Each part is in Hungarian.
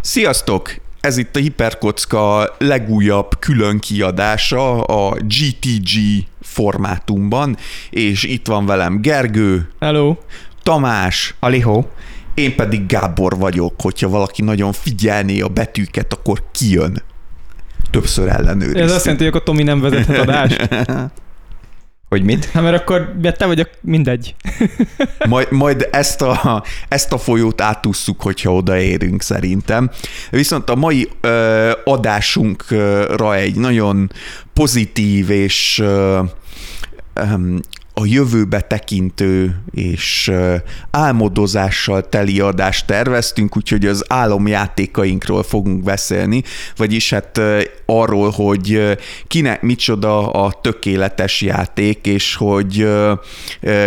Sziasztok! Ez itt a Hiperkocka legújabb külön kiadása a GTG formátumban, és itt van velem Gergő, Hello. Tamás, Alihó. én pedig Gábor vagyok, hogyha valaki nagyon figyelné a betűket, akkor kijön. Többször ellenőriztük. Ez azt jelenti, hogy akkor Tomi nem vezethet adást. Hogy mit? Hát mert akkor ja, te vagy a... mindegy. Majd, majd ezt, a, ezt a folyót átússzuk, hogyha odaérünk szerintem. Viszont a mai ö, adásunkra egy nagyon pozitív és ö, a jövőbe tekintő és álmodozással teli adást terveztünk, úgyhogy az álomjátékainkról fogunk beszélni, vagyis hát arról, hogy kinek micsoda a tökéletes játék, és hogy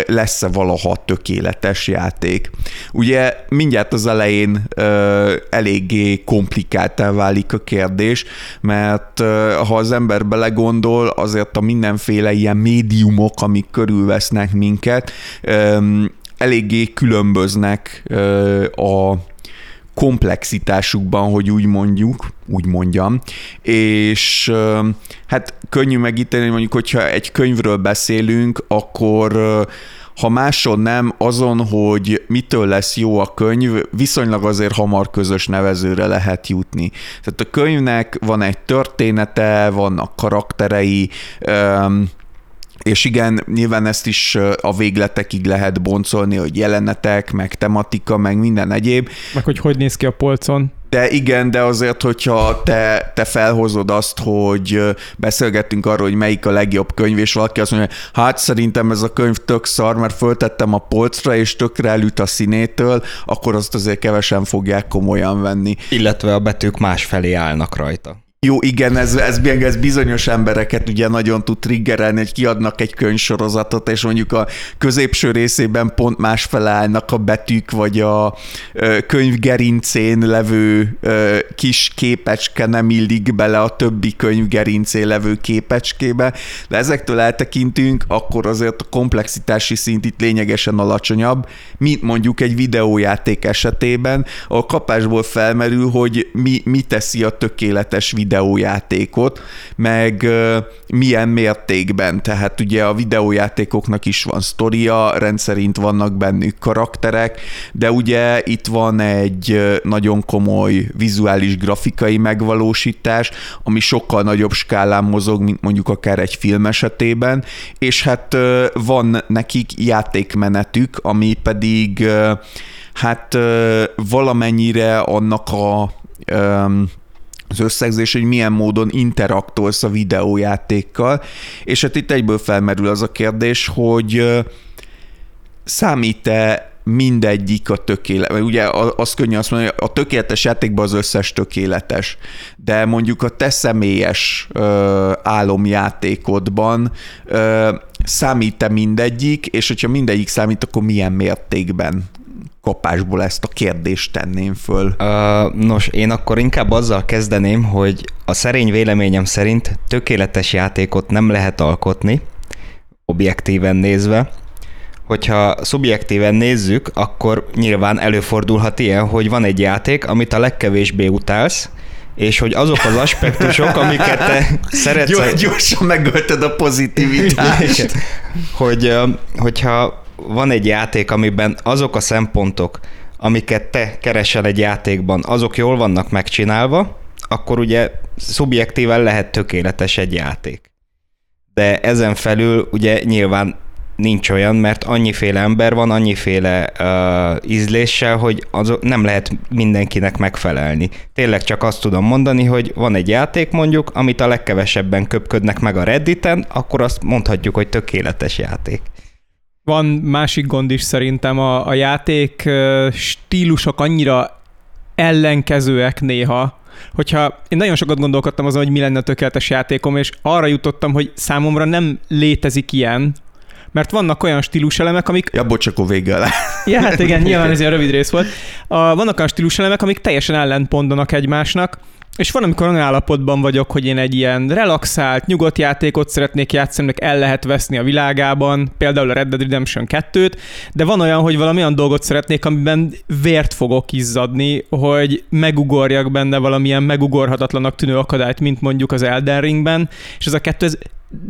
lesz-e valaha tökéletes játék. Ugye mindjárt az elején eléggé komplikáltá válik a kérdés, mert ha az ember belegondol, azért a mindenféle ilyen médiumok, amik körülvesznek minket, eléggé különböznek a komplexitásukban, hogy úgy mondjuk, úgy mondjam, és hát könnyű megítélni, mondjuk, hogyha egy könyvről beszélünk, akkor ha máson nem, azon, hogy mitől lesz jó a könyv, viszonylag azért hamar közös nevezőre lehet jutni. Tehát a könyvnek van egy története, vannak karakterei, és igen, nyilván ezt is a végletekig lehet boncolni, hogy jelenetek, meg tematika, meg minden egyéb, Meg hogy hogy néz ki a polcon. de igen, de azért, hogyha te, te felhozod azt, hogy beszélgettünk arról, hogy melyik a legjobb könyv, és valaki azt mondja, hát szerintem ez a könyv tök szar, mert föltettem a polcra, és tökre elüt a színétől, akkor azt azért kevesen fogják komolyan venni. Illetve a betűk másfelé állnak rajta. Jó, igen, ez, ez, ez bizonyos embereket ugye nagyon tud triggerelni, hogy kiadnak egy könyvsorozatot, és mondjuk a középső részében pont másfele állnak a betűk, vagy a ö, könyv gerincén levő kis képecske nem illik bele a többi könyv gerincén levő képecskébe, de ezektől eltekintünk, akkor azért a komplexitási szint itt lényegesen alacsonyabb, mint mondjuk egy videójáték esetében, a kapásból felmerül, hogy mi, mi teszi a tökéletes videójátékot, meg milyen mértékben. Tehát ugye a videójátékoknak is van sztoria, rendszerint vannak bennük karakterek, de ugye itt van egy nagyon komoly vizuális grafikai megvalósítás, ami sokkal nagyobb skálán mozog, mint mondjuk akár egy film esetében, és hát van nekik játékmenetük, ami pedig hát valamennyire annak a az összegzés, hogy milyen módon interaktolsz a videójátékkal, és hát itt egyből felmerül az a kérdés, hogy számít-e mindegyik a tökéletes, ugye az könnyű azt mondani, hogy a tökéletes játékban az összes tökéletes, de mondjuk a te személyes ö, álomjátékodban ö, számít-e mindegyik, és hogyha mindegyik számít, akkor milyen mértékben kapásból ezt a kérdést tenném föl. Uh, nos, én akkor inkább azzal kezdeném, hogy a szerény véleményem szerint tökéletes játékot nem lehet alkotni, objektíven nézve. Hogyha szubjektíven nézzük, akkor nyilván előfordulhat ilyen, hogy van egy játék, amit a legkevésbé utálsz, és hogy azok az aspektusok, amiket te szeretsz... Gyors, gyorsan megölted a pozitivitást. hogy, hogyha van egy játék, amiben azok a szempontok, amiket te keresel egy játékban, azok jól vannak megcsinálva, akkor ugye szubjektíven lehet tökéletes egy játék. De ezen felül ugye nyilván nincs olyan, mert annyiféle ember van, annyiféle uh, ízléssel, hogy az nem lehet mindenkinek megfelelni. Tényleg csak azt tudom mondani, hogy van egy játék mondjuk, amit a legkevesebben köpködnek meg a Redditen, akkor azt mondhatjuk, hogy tökéletes játék. Van másik gond is szerintem, a, a játék stílusok annyira ellenkezőek néha, hogyha én nagyon sokat gondolkodtam azon, hogy mi lenne a tökéletes játékom, és arra jutottam, hogy számomra nem létezik ilyen, mert vannak olyan stíluselemek, amik Ja, bocs, akkor vége alá. Ja, hát igen, nyilván ez egy rövid rész volt. A, vannak olyan stíluselemek, amik teljesen ellentmondanak egymásnak, És van, amikor olyan állapotban vagyok, hogy én egy ilyen relaxált, nyugodt játékot szeretnék játszani, meg el lehet veszni a világában, például a Red Dead Redemption 2-t, de van olyan, hogy valami olyan dolgot szeretnék, amiben vért fogok izzadni, hogy megugorjak benne valamilyen megugorhatatlanak tűnő akadályt, mint mondjuk az Elden Ringben, és ez a kettő ez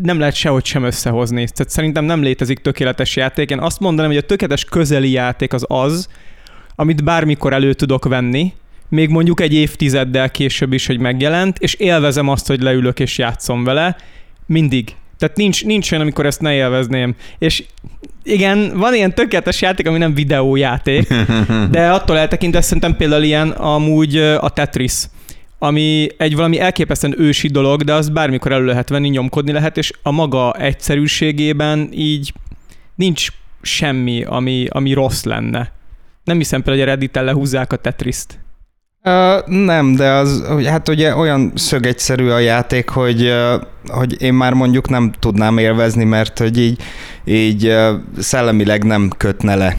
nem lehet sehogy sem összehozni. Tehát szerintem nem létezik tökéletes játék. Én azt mondanám, hogy a tökéletes közeli játék az az, amit bármikor elő tudok venni, még mondjuk egy évtizeddel később is, hogy megjelent, és élvezem azt, hogy leülök és játszom vele, mindig. Tehát nincs, nincs olyan, amikor ezt ne élvezném. És igen, van ilyen tökéletes játék, ami nem videójáték, de attól eltekintve szerintem például ilyen amúgy a Tetris ami egy valami elképesztően ősi dolog, de az bármikor elő lehet venni, nyomkodni lehet, és a maga egyszerűségében így nincs semmi, ami, ami rossz lenne. Nem hiszem például, hogy a Reddit-en lehúzzák a Tetriszt. Uh, nem, de az, hát ugye olyan szögegyszerű a játék, hogy, uh, hogy én már mondjuk nem tudnám élvezni, mert hogy így, így uh, szellemileg nem kötne le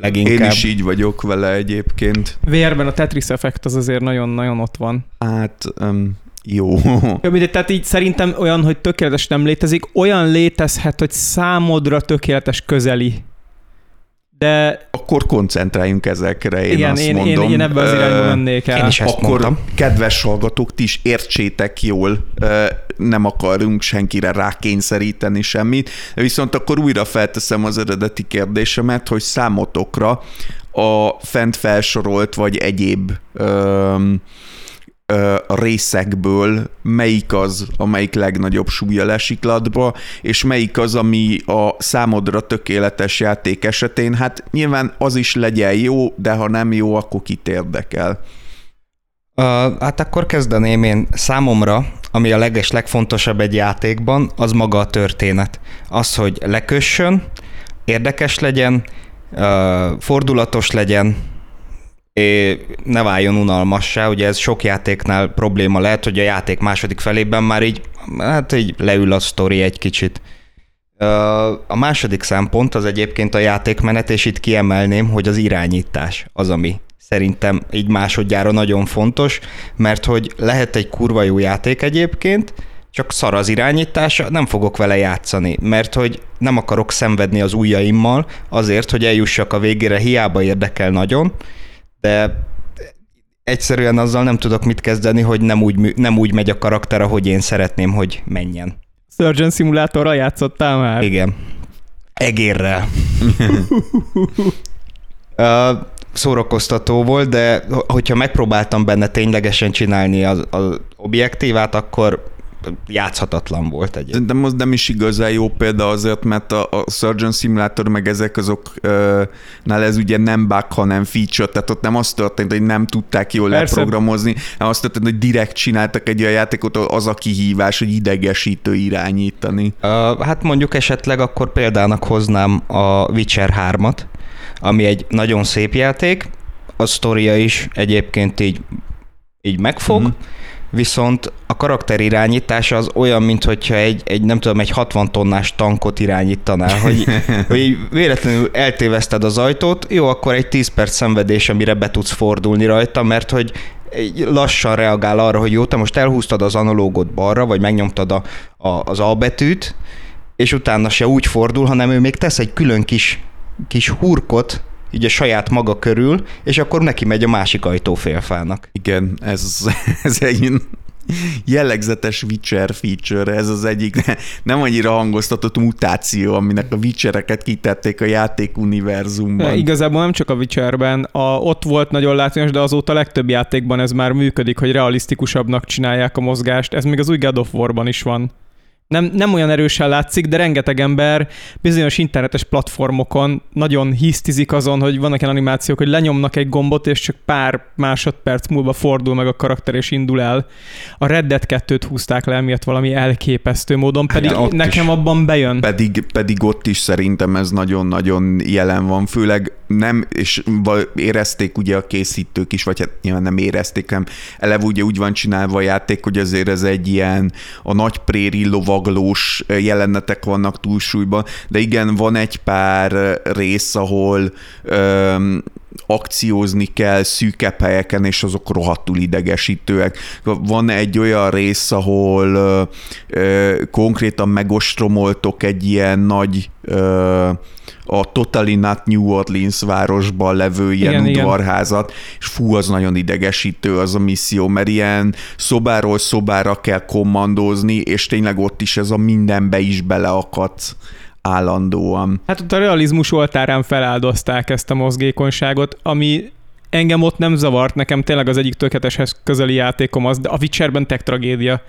leginkább. Én is így vagyok vele egyébként. Vérben a Tetris effekt az azért nagyon-nagyon ott van. Hát, um, jó. Jó, mindegy, tehát így szerintem olyan, hogy tökéletes nem létezik, olyan létezhet, hogy számodra tökéletes közeli de... Akkor koncentráljunk ezekre, én Igen, azt én, mondom. én, én ebben az irányba mennék el. Én is ezt Akkor, mondtam. kedves hallgatók, ti is értsétek jól, nem akarunk senkire rákényszeríteni semmit, viszont akkor újra felteszem az eredeti kérdésemet, hogy számotokra a fent felsorolt vagy egyéb öm, részekből melyik az, amelyik legnagyobb súlya lesiklatba, és melyik az, ami a számodra tökéletes játék esetén, hát nyilván az is legyen jó, de ha nem jó, akkor kit érdekel. Uh, hát akkor kezdeném én. Számomra, ami a leges legfontosabb egy játékban, az maga a történet. Az, hogy lekössön, érdekes legyen, uh, fordulatos legyen, ne váljon unalmassá, ugye ez sok játéknál probléma lehet, hogy a játék második felében már így, hát így leül a sztori egy kicsit. A második szempont az egyébként a játékmenet, és itt kiemelném, hogy az irányítás az, ami szerintem így másodjára nagyon fontos, mert hogy lehet egy kurva jó játék egyébként, csak szar az irányítása, nem fogok vele játszani, mert hogy nem akarok szenvedni az ujjaimmal azért, hogy eljussak a végére, hiába érdekel nagyon, de egyszerűen azzal nem tudok mit kezdeni, hogy nem úgy, nem úgy megy a karakter, ahogy én szeretném, hogy menjen. Surgeon Simulatorral játszottál már? Igen. Egérrel. uh, szórakoztató volt, de hogyha megpróbáltam benne ténylegesen csinálni az, az objektívát, akkor játszhatatlan volt egy. De most nem is igazán jó példa azért, mert a, a Surgeon Simulator meg ezek azok nál ez ugye nem bug, hanem feature, tehát ott nem az történt, hogy nem tudták jól Persze. leprogramozni, hanem azt történt, hogy direkt csináltak egy olyan játékot, az a kihívás, hogy idegesítő irányítani. Uh, hát mondjuk esetleg akkor példának hoznám a Witcher 3-at, ami egy nagyon szép játék, a sztoria is egyébként így, így megfog, uh-huh viszont a karakter irányítása az olyan, mintha egy, egy, nem tudom, egy 60 tonnás tankot irányítanál, hogy, hogy véletlenül eltéveszted az ajtót, jó, akkor egy 10 perc szenvedés, amire be tudsz fordulni rajta, mert hogy lassan reagál arra, hogy jó, te most elhúztad az analógot balra, vagy megnyomtad a, a, az A betűt, és utána se úgy fordul, hanem ő még tesz egy külön kis, kis hurkot, így a saját maga körül, és akkor neki megy a másik ajtófélfának. Igen, ez, ez egy jellegzetes Witcher feature, ez az egyik nem annyira hangoztatott mutáció, aminek a Witchereket kitették a játék univerzumban. Igazából nem csak a Witcherben, a, ott volt nagyon látványos, de azóta legtöbb játékban ez már működik, hogy realisztikusabbnak csinálják a mozgást. Ez még az új God of War-ban is van nem, nem olyan erősen látszik, de rengeteg ember bizonyos internetes platformokon nagyon hisztizik azon, hogy vannak ilyen animációk, hogy lenyomnak egy gombot, és csak pár másodperc múlva fordul meg a karakter, és indul el. A Red Dead 2-t húzták le emiatt valami elképesztő módon, pedig hát, nekem is, abban bejön. Pedig, pedig ott is szerintem ez nagyon-nagyon jelen van, főleg nem, és érezték ugye a készítők is, vagy hát nyilván nem érezték, hanem eleve ugye úgy van csinálva a játék, hogy azért ez egy ilyen a nagy préri lovaglós jelenetek vannak túlsúlyban, de igen, van egy pár rész, ahol öm, akciózni kell szűkebb helyeken, és azok rohadtul idegesítőek. Van egy olyan rész, ahol ö, ö, konkrétan megostromoltok egy ilyen nagy ö, a Totally Not New Orleans városban levő ilyen igen, udvarházat, igen. és fú, az nagyon idegesítő az a misszió, mert ilyen szobáról szobára kell kommandózni, és tényleg ott is ez a mindenbe is beleakadsz állandóan. Hát ott a realizmus oltárán feláldozták ezt a mozgékonyságot, ami engem ott nem zavart, nekem tényleg az egyik tökéleteshez közeli játékom az, de a Witcherben tech tragédia.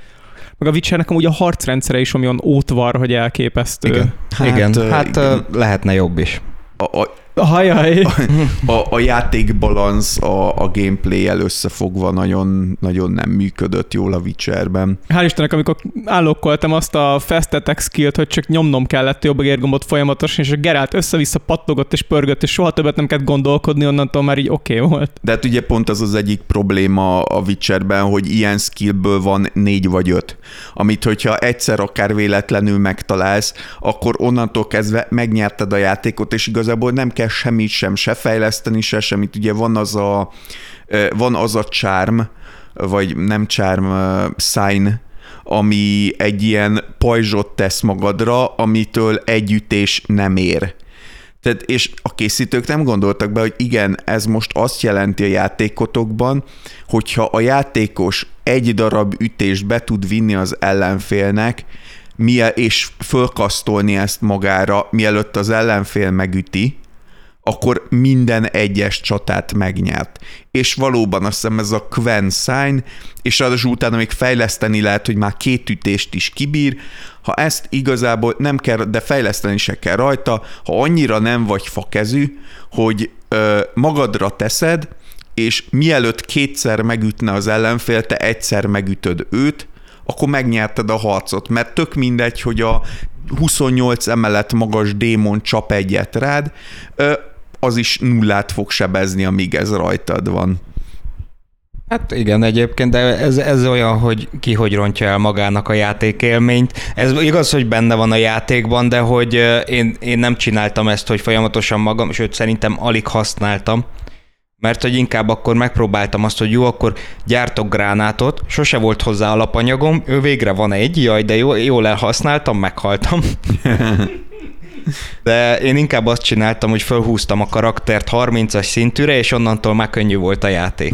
Meg a Witchernek amúgy a harcrendszere is olyan ótvar, hogy elképesztő. Igen, hát, igen. hát igen. lehetne jobb is. A, a, Hajaj. A, a játékbalansz a, a gameplay-el összefogva nagyon, nagyon nem működött jól a Witcherben. Hál' Istennek, amikor állokkoltam azt a fast attack skillt, hogy csak nyomnom kellett jobb érgombot folyamatosan, és a Geralt össze-vissza pattogott és pörgött, és soha többet nem kellett gondolkodni, onnantól már így oké okay volt. De hát ugye pont az az egyik probléma a Witcherben, hogy ilyen skillből van négy vagy öt, amit hogyha egyszer akár véletlenül megtalálsz, akkor onnantól kezdve megnyerted a játékot, és igazából nem kell semmit sem, se fejleszteni, se semmit. Ugye van az a, van az a charm, vagy nem charm, sign, ami egy ilyen pajzsot tesz magadra, amitől együttés nem ér. Tehát, és a készítők nem gondoltak be, hogy igen, ez most azt jelenti a játékotokban, hogyha a játékos egy darab ütést be tud vinni az ellenfélnek, és fölkasztolni ezt magára, mielőtt az ellenfél megüti, akkor minden egyes csatát megnyert. És valóban azt hiszem ez a Quen sign, és az utána még fejleszteni lehet, hogy már két ütést is kibír, ha ezt igazából nem kell, de fejleszteni se kell rajta, ha annyira nem vagy fakezű, hogy ö, magadra teszed, és mielőtt kétszer megütne az ellenfél, te egyszer megütöd őt, akkor megnyerted a harcot, mert tök mindegy, hogy a 28 emelet magas démon csap egyet rád, az is nullát fog sebezni, amíg ez rajtad van. Hát igen, egyébként, de ez, ez olyan, hogy ki hogy rontja el magának a játékélményt. Ez igaz, hogy benne van a játékban, de hogy én, én nem csináltam ezt, hogy folyamatosan magam, sőt szerintem alig használtam. Mert hogy inkább akkor megpróbáltam azt, hogy jó, akkor gyártok gránátot, sose volt hozzá alapanyagom, ő végre van egy, jaj, de jó, jól elhasználtam, meghaltam. De én inkább azt csináltam, hogy felhúztam a karaktert 30-as szintűre, és onnantól már könnyű volt a játék.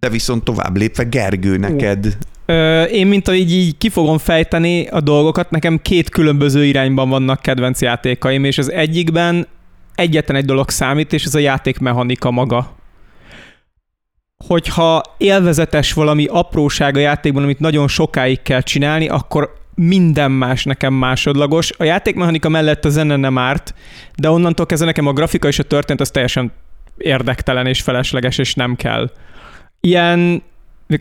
De viszont tovább lépve, Gergő, neked... Ö, én, mint ahogy így, így ki fogom fejteni a dolgokat, nekem két különböző irányban vannak kedvenc játékaim, és az egyikben egyetlen egy dolog számít, és ez a játékmechanika maga. Hogyha élvezetes valami apróság a játékban, amit nagyon sokáig kell csinálni, akkor minden más nekem másodlagos. A játékmechanika mellett a zene nem árt, de onnantól kezdve nekem a grafika és a történet az teljesen érdektelen és felesleges, és nem kell. Ilyen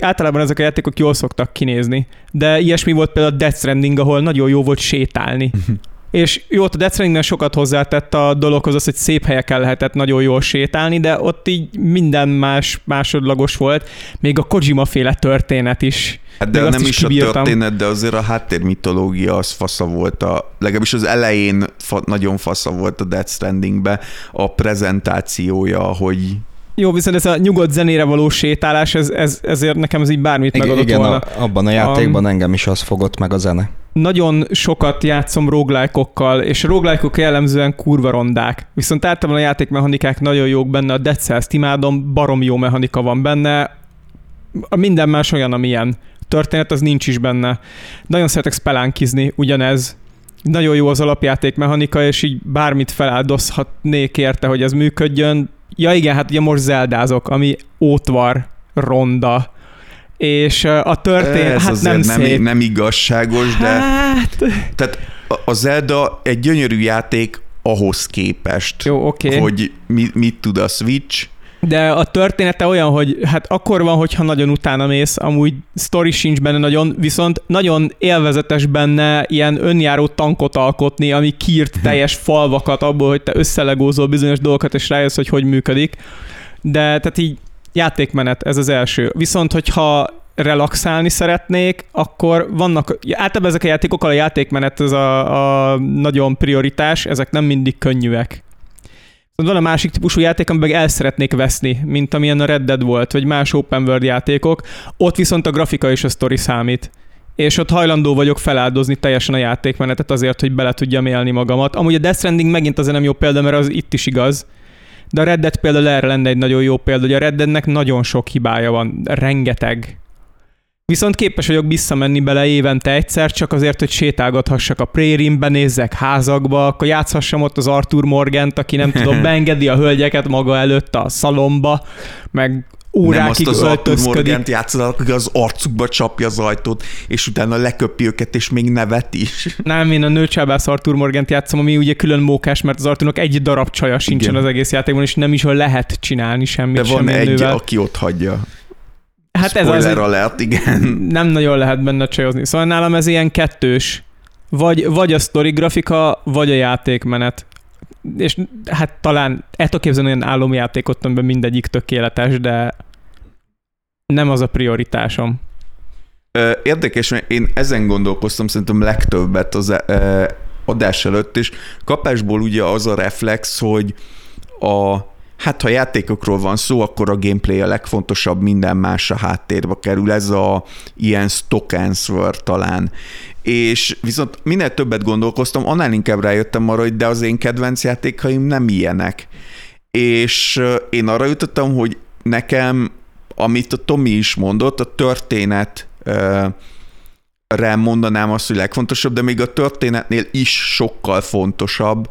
általában ezek a játékok jól szoktak kinézni, de ilyesmi volt például a Death Stranding, ahol nagyon jó volt sétálni. És jó, a Death stranding sokat hozzátett a dologhoz az, hogy szép helyeken lehetett nagyon jól sétálni, de ott így minden más másodlagos volt, még a Kojima féle történet is. Hát de nem is, is a történet, de azért a háttérmitológia az fasza volt, a, legalábbis az elején fa, nagyon fasza volt a Death Strandingbe a prezentációja, hogy jó, viszont ez a nyugodt zenére való sétálás, ez, ez, ezért nekem ez így bármit igen, megadott igen, volna. A, abban a játékban a, engem is az fogott meg a zene. Nagyon sokat játszom roguelike és a roguelike jellemzően kurva rondák. Viszont általában a játékmechanikák nagyon jók benne, a Dead Cells-t imádom, barom jó mechanika van benne, a minden más olyan, amilyen történet, az nincs is benne. Nagyon szeretek spelánkizni, ugyanez. Nagyon jó az alapjáték mechanika, és így bármit feláldozhatnék érte, hogy ez működjön. Ja igen, hát ugye most zeldázok, ami ótvar, ronda, és a történet, Ez hát nem nem, szép. nem igazságos, de hát... tehát a Zelda egy gyönyörű játék ahhoz képest, Jó, okay. hogy mi, mit tud a Switch, de a története olyan, hogy hát akkor van, hogyha nagyon utána mész, amúgy story sincs benne nagyon, viszont nagyon élvezetes benne ilyen önjáró tankot alkotni, ami kírt teljes falvakat abból, hogy te összelegózol bizonyos dolgokat, és rájössz, hogy hogy működik. De tehát így játékmenet, ez az első. Viszont, hogyha relaxálni szeretnék, akkor vannak, általában ezek a játékokkal a játékmenet ez a, a nagyon prioritás, ezek nem mindig könnyűek. Van a másik típusú játék, amiben el szeretnék veszni, mint amilyen a Red Dead volt, vagy más open world játékok. Ott viszont a grafika és a sztori számít. És ott hajlandó vagyok feláldozni teljesen a játékmenetet azért, hogy bele tudjam élni magamat. Amúgy a Death Stranding megint azért nem jó példa, mert az itt is igaz. De a Red Dead például erre lenne egy nagyon jó példa, hogy a Red Deadnek nagyon sok hibája van, rengeteg. Viszont képes vagyok visszamenni bele évente egyszer, csak azért, hogy sétálgathassak a prérin, benézzek házakba, akkor játszhassam ott az Arthur Morgant, aki nem tudom, beengedi a hölgyeket maga előtt a szalomba, meg órákig Nem azt az öltözködik. Játszanak, hogy az arcukba csapja az ajtót, és utána leköpi őket, és még nevet is. Nem, én a nőcsábász Arthur Morgant játszom, ami ugye külön mókás, mert az Arthurnak egy darab csaja sincsen Igen. az egész játékban, és nem is lehet csinálni semmit De van egy, nővel. aki ott hagyja. Hát ez Spoiler az, alert, igen. nem nagyon lehet benne csajozni. Szóval nálam ez ilyen kettős. Vagy, vagy a sztori grafika, vagy a játékmenet. És hát talán el tudok képzelni olyan álomjátékot, amiben mindegyik tökéletes, de nem az a prioritásom. Érdekes, mert én ezen gondolkoztam szerintem legtöbbet az adás előtt, és kapásból ugye az a reflex, hogy a Hát ha játékokról van szó, akkor a gameplay a legfontosabb, minden más a háttérbe kerül. Ez a ilyen stock answer talán. És viszont minél többet gondolkoztam, annál inkább rájöttem arra, hogy de az én kedvenc játékaim nem ilyenek. És én arra jutottam, hogy nekem, amit a Tomi is mondott, a történet re mondanám azt, hogy legfontosabb, de még a történetnél is sokkal fontosabb,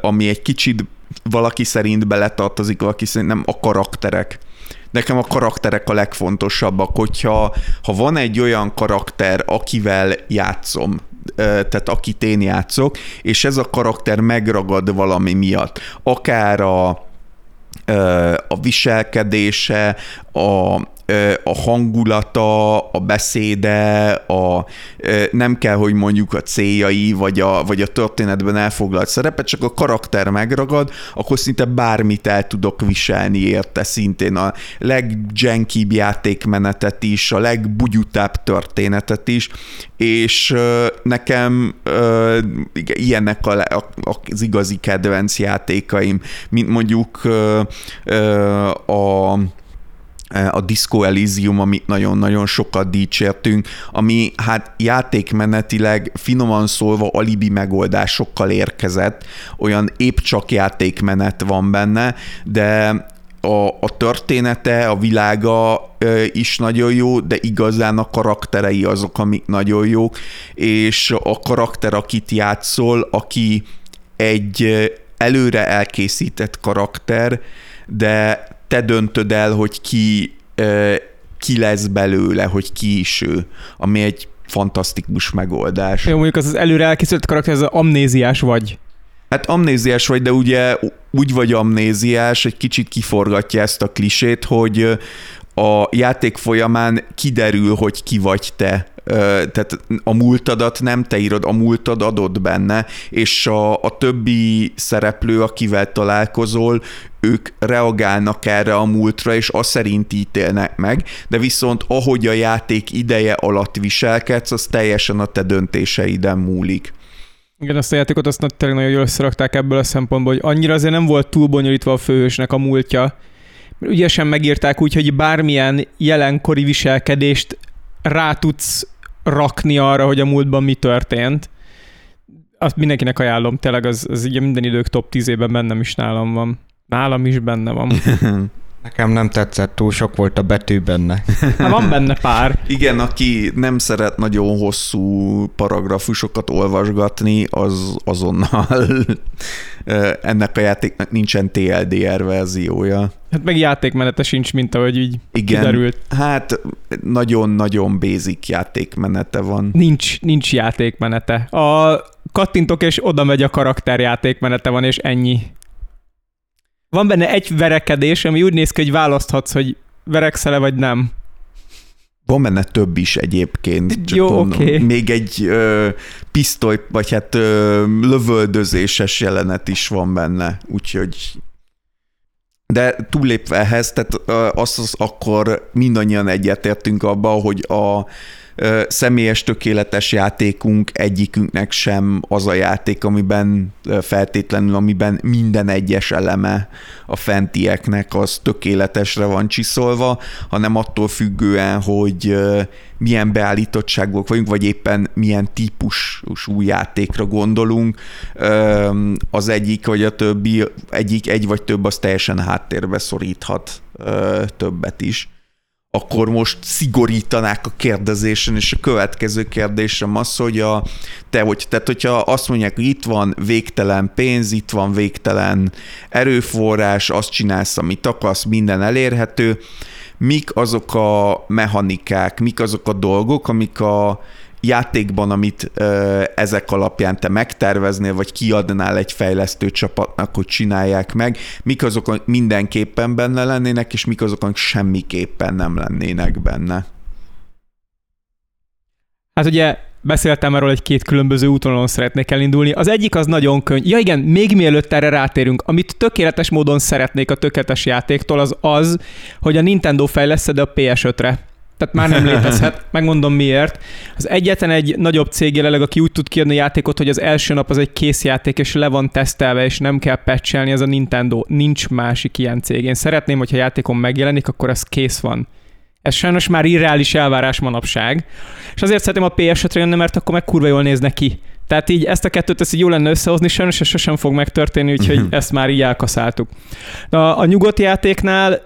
ami egy kicsit valaki szerint beletartozik, valaki szerint nem a karakterek. Nekem a karakterek a legfontosabbak, hogyha ha van egy olyan karakter, akivel játszom, tehát akit én játszok, és ez a karakter megragad valami miatt, akár a, a viselkedése, a, a hangulata, a beszéde, a, nem kell, hogy mondjuk a céljai, vagy a, vagy a történetben elfoglalt szerepe, csak a karakter megragad, akkor szinte bármit el tudok viselni érte, szintén. A legjenkibb játékmenetet is, a legbugyutább történetet is, és nekem ilyenek a, a, az igazi kedvenc játékaim, mint mondjuk ö, a a Disco Elysium, amit nagyon-nagyon sokat dicsértünk, ami hát játékmenetileg finoman szólva alibi megoldásokkal érkezett, olyan épp csak játékmenet van benne, de a, a története, a világa is nagyon jó, de igazán a karakterei azok, amik nagyon jók, és a karakter, akit játszol, aki egy előre elkészített karakter, de te döntöd el, hogy ki, ki lesz belőle, hogy ki is ő, ami egy fantasztikus megoldás. Jó, mondjuk az, az előre elkészült karakter, ez az amnéziás vagy. Hát amnéziás vagy, de ugye úgy vagy amnéziás, egy kicsit kiforgatja ezt a klisét, hogy a játék folyamán kiderül, hogy ki vagy te. Tehát a múltadat nem te írod, a múltad adott benne, és a, a többi szereplő, akivel találkozol, ők reagálnak erre a múltra, és azt szerint ítélnek meg, de viszont ahogy a játék ideje alatt viselkedsz, az teljesen a te döntéseiden múlik. Igen, azt a játékot azt tényleg nagyon jól összerakták ebből a szempontból, hogy annyira azért nem volt túl bonyolítva a főhősnek a múltja. Mert Ügyesen megírták úgy, hogy bármilyen jelenkori viselkedést rá tudsz rakni arra, hogy a múltban mi történt. Azt mindenkinek ajánlom, tényleg az, az ugye minden idők top 10-ében bennem is nálam van. Nálam is benne van. Nekem nem tetszett, túl sok volt a betű benne. Hát van benne pár. Igen, aki nem szeret nagyon hosszú paragrafusokat olvasgatni, az azonnal ennek a játéknak nincsen TLDR verziója. Hát meg játékmenete sincs, mint ahogy így Igen, kiderült. hát nagyon-nagyon basic játékmenete van. Nincs, nincs játékmenete. A kattintok és oda megy a karakter játékmenete van, és ennyi. Van benne egy verekedés, ami úgy néz ki, hogy választhatsz, hogy verekszel vagy nem. Van benne több is egyébként. Csak Jó, mondom, oké. Még egy ö, pisztoly, vagy hát ö, lövöldözéses jelenet is van benne, úgyhogy de túllépve ehhez, tehát azt az akkor mindannyian egyetértünk abba, hogy a személyes tökéletes játékunk egyikünknek sem az a játék, amiben feltétlenül, amiben minden egyes eleme a fentieknek az tökéletesre van csiszolva, hanem attól függően, hogy milyen beállítottságok vagyunk, vagy éppen milyen típusú játékra gondolunk. Az egyik vagy a többi, egyik, egy vagy több, az teljesen háttérbe szoríthat többet is akkor most szigorítanák a kérdezésen, és a következő kérdésem az, hogy a, te, hogy, tehát hogyha azt mondják, hogy itt van végtelen pénz, itt van végtelen erőforrás, azt csinálsz, amit akarsz, minden elérhető, mik azok a mechanikák, mik azok a dolgok, amik a játékban, amit ö, ezek alapján te megterveznél, vagy kiadnál egy fejlesztő csapatnak, hogy csinálják meg, mik azok, mindenképpen benne lennének, és mik azok, amik semmiképpen nem lennének benne. Hát ugye beszéltem erről, hogy két különböző útvonalon szeretnék elindulni. Az egyik az nagyon könnyű. Ja igen, még mielőtt erre rátérünk, amit tökéletes módon szeretnék a tökéletes játéktól, az az, hogy a Nintendo fejleszte a PS5-re. Tehát már nem létezhet, megmondom miért. Az egyetlen egy nagyobb cég jelenleg, aki úgy tud kiadni játékot, hogy az első nap az egy kész játék, és le van tesztelve, és nem kell patchelni, az a Nintendo. Nincs másik ilyen cég. Én szeretném, hogyha játékom megjelenik, akkor ez kész van. Ez sajnos már irreális elvárás manapság. És azért szeretném a PS5-re jönni, mert akkor meg kurva jól nézne ki. Tehát így ezt a kettőt ezt így jó lenne összehozni, sajnos ez sosem fog megtörténni, úgyhogy uh-huh. ezt már így elkaszáltuk. A, a nyugodt játéknál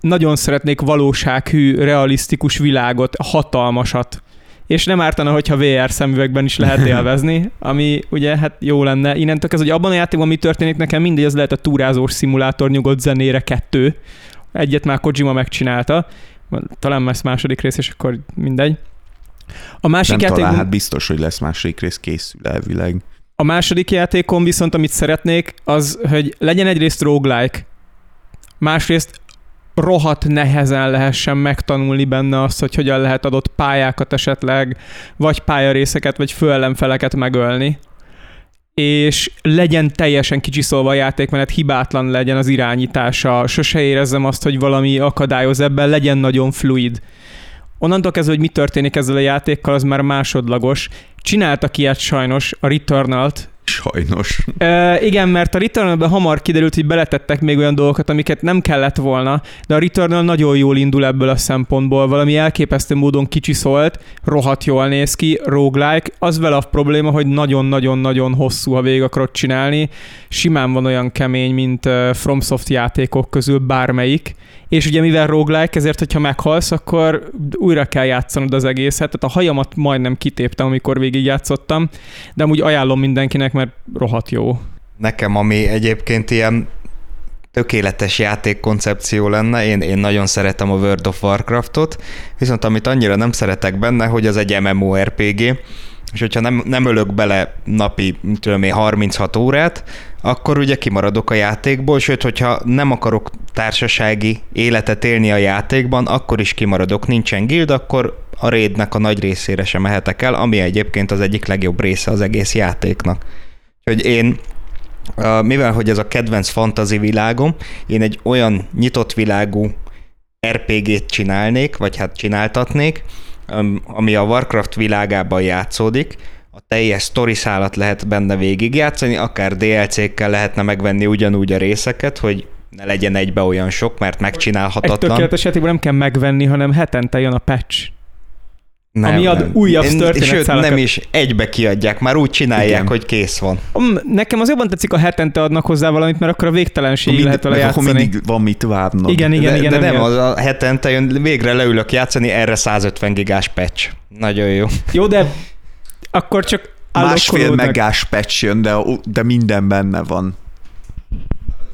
nagyon szeretnék valósághű, realisztikus világot, hatalmasat. És nem ártana, hogyha VR szemüvegben is lehet élvezni, ami ugye hát jó lenne. Innentől ez, hogy abban a játékban mi történik nekem, mindegy, ez lehet a túrázós szimulátor nyugodt zenére kettő. Egyet már Kojima megcsinálta, talán lesz második rész, és akkor mindegy. A másik nem játék... talán, hát biztos, hogy lesz második rész készül elvileg. A második játékon viszont, amit szeretnék, az, hogy legyen egyrészt roguelike, másrészt rohadt nehezen lehessen megtanulni benne azt, hogy hogyan lehet adott pályákat esetleg, vagy pályarészeket, vagy főellenfeleket megölni és legyen teljesen kicsiszolva a játékmenet, hibátlan legyen az irányítása, sose érezzem azt, hogy valami akadályoz ebben, legyen nagyon fluid. Onnantól kezdve, hogy mi történik ezzel a játékkal, az már másodlagos. Csináltak ilyet sajnos, a Returnal-t, Sajnos. E, igen, mert a returnal hamar kiderült, hogy beletettek még olyan dolgokat, amiket nem kellett volna, de a Returnal nagyon jól indul ebből a szempontból, valami elképesztő módon kicsi szólt, rohadt jól néz ki, roguelike, az vele a probléma, hogy nagyon-nagyon-nagyon hosszú, ha végig akarod csinálni, simán van olyan kemény, mint FromSoft játékok közül bármelyik, és ugye mivel roguelike, ezért, hogyha meghalsz, akkor újra kell játszanod az egészet. Tehát a hajamat majdnem kitéptem, amikor végigjátszottam, de amúgy ajánlom mindenkinek, mert rohadt jó. Nekem, ami egyébként ilyen tökéletes játékkoncepció lenne, én, én nagyon szeretem a World of Warcraftot, viszont amit annyira nem szeretek benne, hogy az egy MMORPG, és hogyha nem, nem ölök bele napi, tudom én, 36 órát, akkor ugye kimaradok a játékból, sőt, hogyha nem akarok társasági életet élni a játékban, akkor is kimaradok. Nincsen guild, akkor a raidnek a nagy részére sem mehetek el, ami egyébként az egyik legjobb része az egész játéknak. Hogy én mivel hogy ez a kedvenc fantazi világom, én egy olyan nyitott világú RPG-t csinálnék, vagy hát csináltatnék, ami a Warcraft világában játszódik, a teljes sztori szállat lehet benne végigjátszani, akár DLC-kkel lehetne megvenni ugyanúgy a részeket, hogy ne legyen egybe olyan sok, mert megcsinálhatatlan. Egy tökéletes játékban nem kell megvenni, hanem hetente jön a patch. Nem, ami ad nem. újabb történet Sőt, nem is, egybe kiadják, már úgy csinálják, Igen. hogy kész van. Nekem az jobban tetszik, a hetente adnak hozzá valamit, mert akkor a végtelenség mind, lehet vele játszani. Akkor mindig van mit várnod. Igen, igen, de, igen. De nem, nem az a hetente jön, végre leülök játszani, erre 150 gigás patch. Nagyon jó. Jó, de akkor csak Másfél megás patch jön, de, de minden benne van.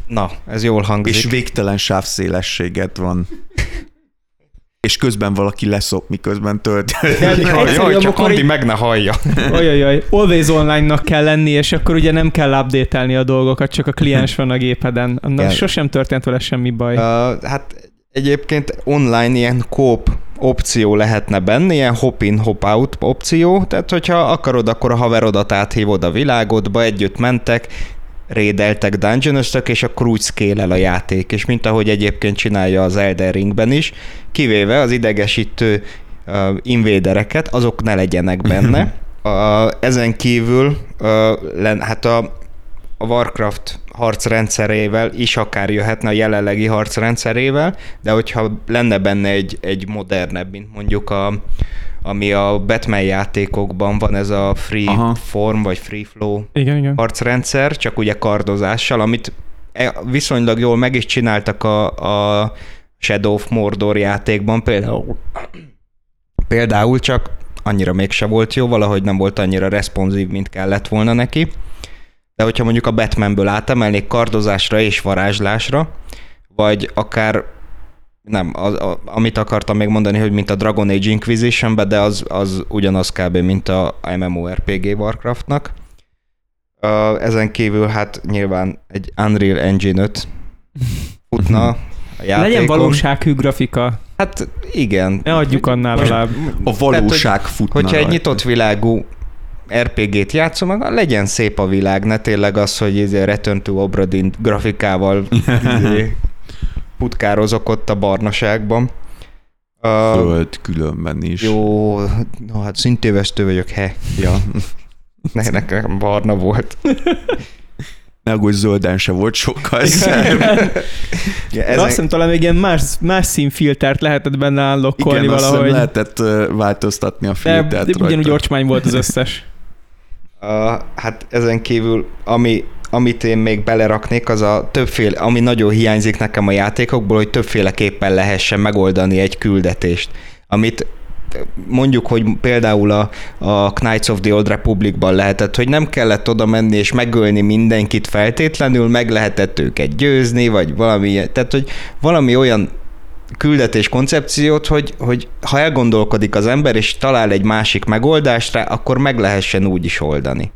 Na, ez jól hangzik. És végtelen sávszélességet van és közben valaki leszop, miközben tölt. Jaj, jaj, csak Andi meg ne hallja. Ojajaj, always online-nak kell lenni, és akkor ugye nem kell update a dolgokat, csak a kliens van a gépeden. Annak sosem történt vele semmi baj. Uh, hát egyébként online ilyen kóp opció lehetne benne, ilyen hop-in, hop-out opció, tehát hogyha akarod, akkor a haverodat áthívod a világodba, együtt mentek, rédeltek dungeon és akkor úgy scale a játék, és mint ahogy egyébként csinálja az Elden Ringben is, kivéve az idegesítő uh, invédereket, azok ne legyenek benne. Uh, ezen kívül uh, len, hát a, a Warcraft harcrendszerével is akár jöhetne a jelenlegi harcrendszerével, de hogyha lenne benne egy, egy modernebb, mint mondjuk a, ami a Batman játékokban van, ez a free Aha. form, vagy free flow igen, igen. harcrendszer, csak ugye kardozással, amit e, viszonylag jól meg is csináltak a, a Shadow of Mordor játékban például. Például csak annyira mégse volt jó, valahogy nem volt annyira responsív, mint kellett volna neki. De hogyha mondjuk a Batmanből átemelnék kardozásra és varázslásra, vagy akár nem, az, a, amit akartam még mondani, hogy mint a Dragon Age inquisition de az, az ugyanaz kb. mint a MMORPG Warcraftnak. Ezen kívül hát nyilván egy Unreal Engine 5 futna a játékon. Legyen valósághű grafika. Hát igen. Ne adjuk annál alább. A valóság Tehát, futna Hogyha rajta. egy nyitott világú RPG-t játszom, meg legyen szép a világ, ne tényleg az, hogy ez izé Return to Obradin grafikával izé putkározok ott a barnaságban. Föld különben is. Jó, no, hát szintévesztő vagyok, he. Ja. ne, nekem barna volt. Ne aggódj, zölden se volt sokkal ja, ezek... Azt hiszem talán még ilyen más, más színfiltert lehetett benne állokkolni Igen, valahogy. Igen, lehetett változtatni a filtert De, de ugyanúgy orcsmány volt az összes. Uh, hát ezen kívül, ami amit én még beleraknék, az a többféle, ami nagyon hiányzik nekem a játékokból, hogy többféleképpen lehessen megoldani egy küldetést. Amit mondjuk, hogy például a, a Knights of the Old Republicban lehetett, hogy nem kellett oda menni és megölni mindenkit feltétlenül, meg lehetett őket győzni, vagy valami, tehát hogy valami olyan küldetés koncepciót, hogy, hogy ha elgondolkodik az ember és talál egy másik megoldást rá, akkor meg lehessen úgy is oldani.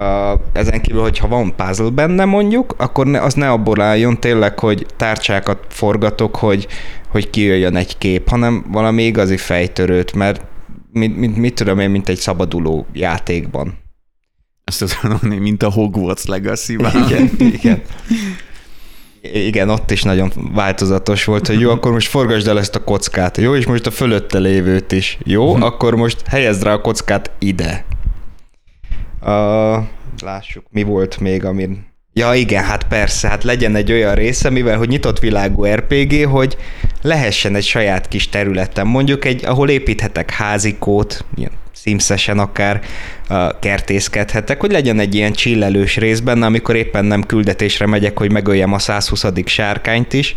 Uh, ezen kívül, hogyha van puzzle benne mondjuk, akkor ne, az ne abból álljon tényleg, hogy tárcsákat forgatok, hogy, hogy kijöjjön egy kép, hanem valami igazi fejtörőt, mert mit, mit, mit tudom én, mint egy szabaduló játékban. Ezt az mondani, mint a Hogwarts legacy Igen, igen. Igen, ott is nagyon változatos volt, hogy jó, akkor most forgasd el ezt a kockát, jó, és most a fölötte lévőt is, jó, mhm. akkor most helyezd rá a kockát ide. Uh, lássuk, mi volt még, amin... Ja igen, hát persze, hát legyen egy olyan része, mivel hogy nyitott világú RPG, hogy lehessen egy saját kis területen, mondjuk egy, ahol építhetek házikót, ilyen szimszesen akár uh, kertészkedhetek, hogy legyen egy ilyen csillelős rész benne, amikor éppen nem küldetésre megyek, hogy megöljem a 120. sárkányt is,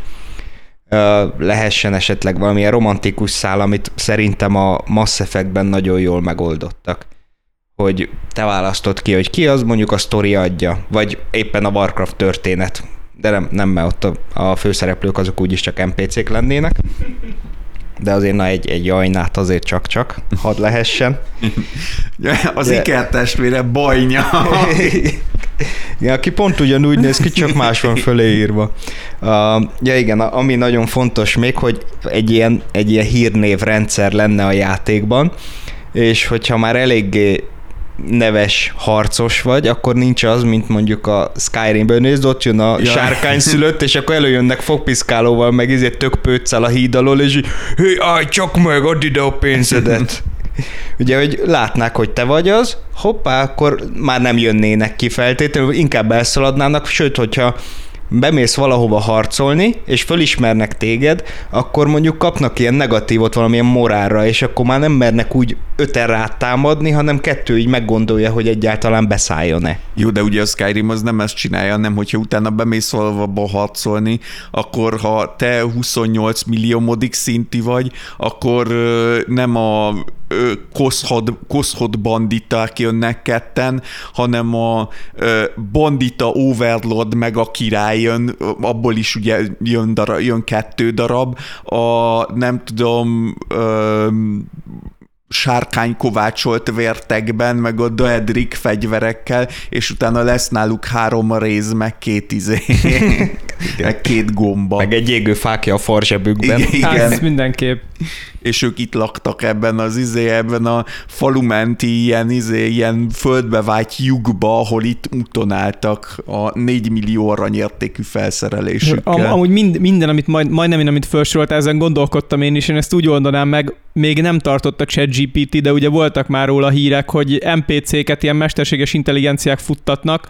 lehessen esetleg valamilyen romantikus szál, amit szerintem a Mass Effect-ben nagyon jól megoldottak hogy te választod ki, hogy ki az, mondjuk a sztori adja, vagy éppen a Warcraft történet. De nem, nem mert ott a, a főszereplők azok úgyis csak NPC-k lennének. De azért na egy, egy jajnát azért csak-csak, hadd lehessen. az De... Iker testvére bajnya. ja, aki pont ugyanúgy néz ki, csak más van fölé írva. Uh, ja igen, ami nagyon fontos még, hogy egy ilyen, egy ilyen hírnévrendszer lenne a játékban, és hogyha már eléggé neves harcos vagy, akkor nincs az, mint mondjuk a Skyrimben nézd, ott jön a ja. sárkány szülött, és akkor előjönnek fogpiszkálóval, meg ezért tök pőccel a híd alól, és hé, állj csak meg, add ide a pénzedet. Ugye, hogy látnák, hogy te vagy az, hoppá, akkor már nem jönnének ki feltétlenül, inkább elszaladnának, sőt, hogyha bemész valahova harcolni, és fölismernek téged, akkor mondjuk kapnak ilyen negatívot valamilyen morálra, és akkor már nem mernek úgy öten rád támadni, hanem kettő így meggondolja, hogy egyáltalán beszálljon-e. Jó, de ugye a Skyrim az nem ezt csinálja, nem hogyha utána bemész valahova harcolni, akkor ha te 28 millió modik szinti vagy, akkor nem a koszhod, koszhod banditák jönnek ketten, hanem a bandita overlord meg a király jön, abból is ugye jön, darab, jön kettő darab, a nem tudom, ö, sárkány kovácsolt vértekben, meg a Daedric fegyverekkel, és utána lesz náluk három réz, meg két izé, meg két gomba. Meg egy égő fákja a farzsebükben. Igen, igen. Hát, mindenképp. és ők itt laktak ebben az izé, ebben a falumenti ilyen, izé, ilyen földbe vágy lyukba, ahol itt úton álltak a 4 millió aranyértékű felszerelésükkel. Am- amúgy mind, minden, amit majd, majdnem én, amit felsorolt, ezen gondolkodtam én is, én ezt úgy oldanám meg, még nem tartott a ChatGPT, de ugye voltak már róla hírek, hogy NPC-ket, ilyen mesterséges intelligenciák futtatnak.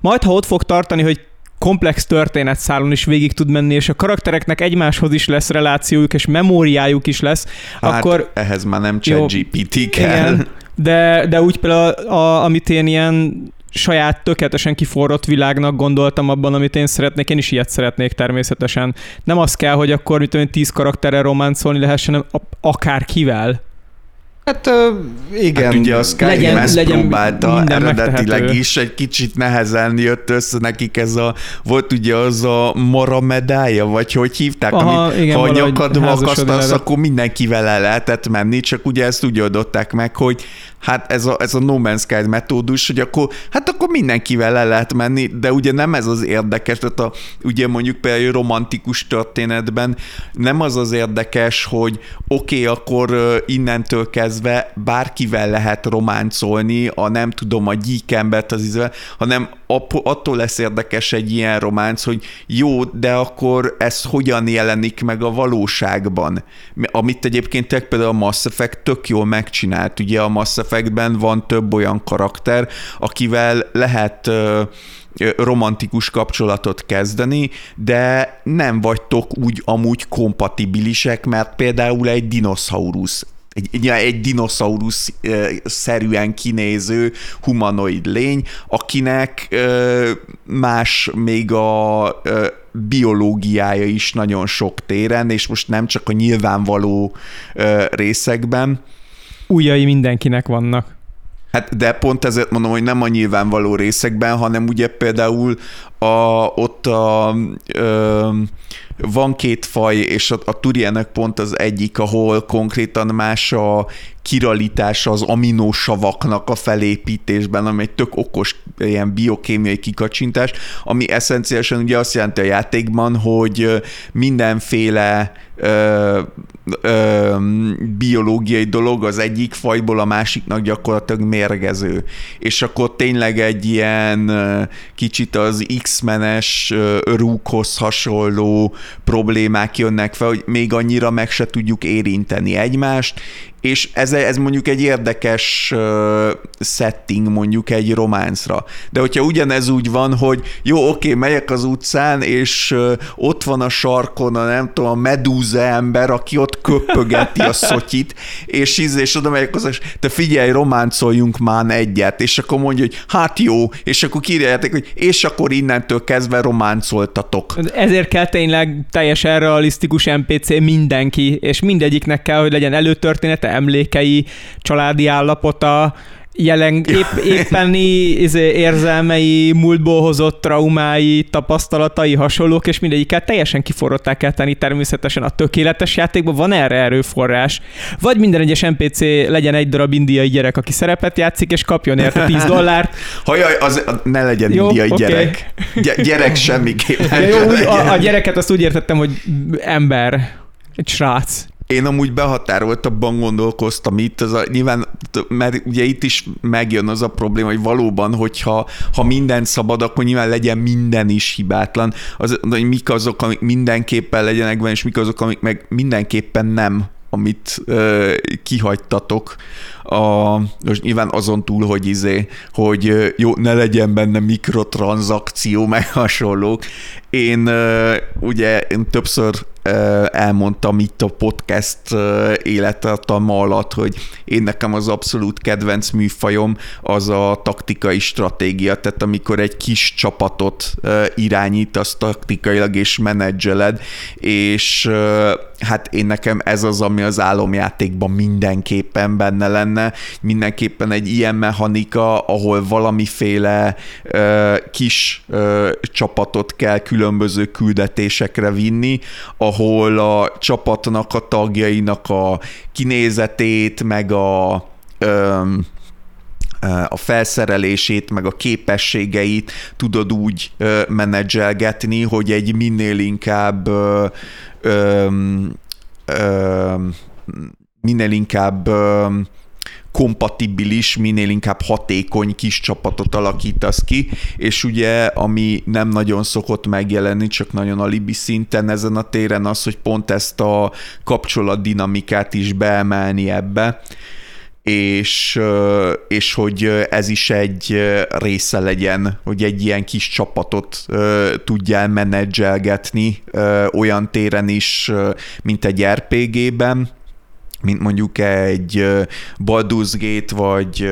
Majd, ha ott fog tartani, hogy komplex történetszálon is végig tud menni, és a karaktereknek egymáshoz is lesz relációjuk, és memóriájuk is lesz, hát, akkor... ehhez már nem ChatGPT kell. Igen, de, de úgy például, a, amit én ilyen saját tökéletesen kiforrott világnak gondoltam abban, amit én szeretnék, én is ilyet szeretnék természetesen. Nem az kell, hogy akkor mit tudom, tíz karakterrel románcolni lehessen, hanem akárkivel. Hát igen. Hát ugye a Skyrim legyen, ezt legyen próbálta eredetileg is, egy kicsit nehezen jött össze nekik ez a, volt ugye az a mara medálja, vagy hogy hívták, Aha, amit igen, ha a nyakadba akasztasz, akkor mindenkivel el lehetett menni, csak ugye ezt úgy adották meg, hogy hát ez a, ez a No Man's Sky metódus, hogy akkor, hát akkor mindenkivel el lehet menni, de ugye nem ez az érdekes, tehát a, ugye mondjuk például romantikus történetben nem az az érdekes, hogy oké, okay, akkor innentől kezdve bárkivel lehet románcolni, a nem tudom, a gyíkembert az izve, hanem attól lesz érdekes egy ilyen románc, hogy jó, de akkor ez hogyan jelenik meg a valóságban. Amit egyébként például a Mass Effect tök jól megcsinált. Ugye a Mass Effectben van több olyan karakter, akivel lehet romantikus kapcsolatot kezdeni, de nem vagytok úgy amúgy kompatibilisek, mert például egy dinoszaurusz egy, egy dinoszaurusz szerűen kinéző humanoid lény, akinek más még a biológiája is nagyon sok téren, és most nem csak a nyilvánvaló részekben. Újjai mindenkinek vannak. Hát de pont ezért mondom, hogy nem a nyilvánvaló részekben, hanem ugye például a, ott a, ö, van két faj, és a, a Turiennek pont az egyik, ahol konkrétan más a kiralitása az aminósavaknak a felépítésben, ami egy tök okos ilyen biokémiai kikacsintás, ami eszenciálisan ugye azt jelenti a játékban, hogy mindenféle ö, ö, biológiai dolog az egyik fajból a másiknak gyakorlatilag mérgező. És akkor tényleg egy ilyen kicsit az X-menes rúghoz hasonló problémák jönnek fel, hogy még annyira meg se tudjuk érinteni egymást, és ez, ez mondjuk egy érdekes setting mondjuk egy románcra. De hogyha ugyanez úgy van, hogy jó, oké, megyek az utcán, és ott van a sarkon a nem tudom, a medúza ember, aki ott köpögeti a szotyit, és íz, és oda megyek az, te figyelj, románcoljunk már egyet, és akkor mondja, hogy hát jó, és akkor kírjátok, hogy és akkor innentől kezdve románcoltatok. Ezért kell tényleg teljesen realisztikus NPC mindenki, és mindegyiknek kell, hogy legyen előtörténete, emlékei, családi állapota, jelen épp, éppeni izé, érzelmei, múltból hozott traumái, tapasztalatai, hasonlók, és mindegyiket teljesen kiforrották kell tenni természetesen a tökéletes játékban, van erre erőforrás. Vagy minden egyes NPC legyen egy darab indiai gyerek, aki szerepet játszik, és kapjon érte 10 dollárt. Hajaj, az ne legyen jó, indiai okay. gyerek. Gy- gyerek semmiképp. Ja, jó, a, a gyereket azt úgy értettem, hogy ember, egy srác. Én amúgy behatároltabban gondolkoztam itt, az a, nyilván, mert ugye itt is megjön az a probléma, hogy valóban, hogyha ha minden szabad, akkor nyilván legyen minden is hibátlan, az, hogy mik azok, amik mindenképpen legyenek benne, és mik azok, amik meg mindenképpen nem amit ö, kihagytatok. A, most nyilván azon túl, hogy izé, hogy jó, ne legyen benne mikrotranszakció, meg hasonlók. Én ugye én többször elmondtam itt a podcast élettartalma alatt, hogy én nekem az abszolút kedvenc műfajom az a taktikai stratégia, tehát amikor egy kis csapatot irányítasz taktikailag és menedzseled, és hát én nekem ez az, ami az álomjátékban mindenképpen benne lenne, mindenképpen egy ilyen mechanika, ahol valamiféle kis csapatot kell különböző küldetésekre vinni, ahol a csapatnak, a tagjainak a kinézetét, meg a öm, a felszerelését, meg a képességeit tudod úgy menedzselgetni, hogy egy minél inkább ö, ö, ö, minél inkább kompatibilis, minél inkább hatékony kis csapatot alakítasz ki, és ugye, ami nem nagyon szokott megjelenni, csak nagyon alibi szinten ezen a téren az, hogy pont ezt a kapcsolat dinamikát is beemelni ebbe, és, és hogy ez is egy része legyen, hogy egy ilyen kis csapatot tudjál menedzselgetni olyan téren is, mint egy RPG-ben, mint mondjuk egy Baldur's Gate, vagy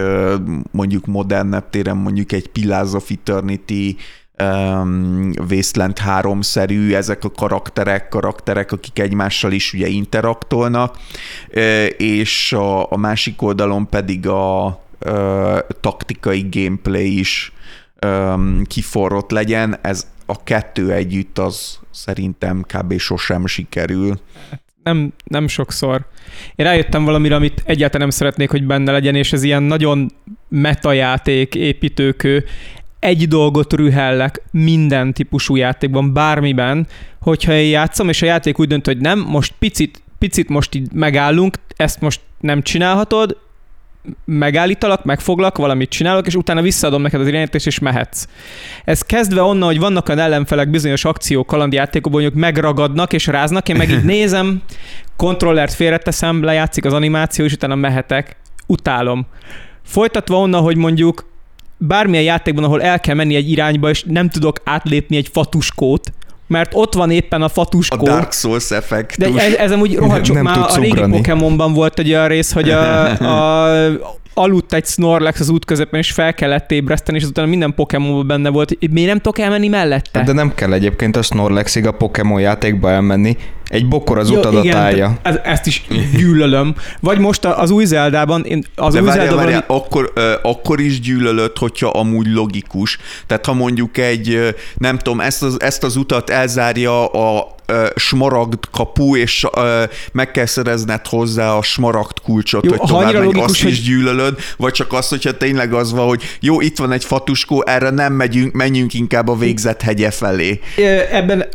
mondjuk modernebb téren mondjuk egy Pillars of Eternity, um, Wasteland 3-szerű, ezek a karakterek, karakterek, akik egymással is ugye interaktolnak, és a, a másik oldalon pedig a, a taktikai gameplay is um, kiforrott legyen, ez a kettő együtt az szerintem kb. sosem sikerül nem, nem sokszor. Én rájöttem valamire, amit egyáltalán nem szeretnék, hogy benne legyen, és ez ilyen nagyon metajáték, építőkő. Egy dolgot rühellek minden típusú játékban, bármiben, hogyha én játszom, és a játék úgy dönt, hogy nem, most picit, picit most így megállunk, ezt most nem csinálhatod, megállítalak, megfoglak, valamit csinálok, és utána visszaadom neked az irányítást, és mehetsz. Ez kezdve onnan, hogy vannak olyan ellenfelek bizonyos akciók, kalandjátékokban, hogy megragadnak és ráznak, én meg így nézem, kontrollert félreteszem, lejátszik az animáció, és utána mehetek. Utálom. Folytatva onnan, hogy mondjuk bármilyen játékban, ahol el kell menni egy irányba, és nem tudok átlépni egy fatuskót, mert ott van éppen a fatuskó. A Dark Souls effektus. De ez, ez amúgy rohadt sok, már a régi Pokémonban volt egy olyan rész, hogy a, a aludt egy Snorlax az út közepén, és fel kellett ébreszteni, és utána minden Pokémonban benne volt. Miért nem tudok elmenni mellette? De nem kell egyébként a Snorlaxig a Pokémon játékba elmenni. Egy bokor az utadat állja. Ez, ezt is gyűlölöm. Vagy most az új Zeldában, én az De új várjál, Zeldában... Várjál, akkor, uh, akkor is gyűlölöd, hogyha amúgy logikus. Tehát ha mondjuk egy, nem tudom, ezt az, ezt az utat elzárja a smaragd kapu, és uh, meg kell szerezned hozzá a smaragd kulcsot, jó, hogy tovább megy, logikus, azt hogy... is gyűlölöd, vagy csak azt, hogyha tényleg az van, hogy jó, itt van egy fatuskó, erre nem megyünk, menjünk inkább a végzett hegye felé. Ebben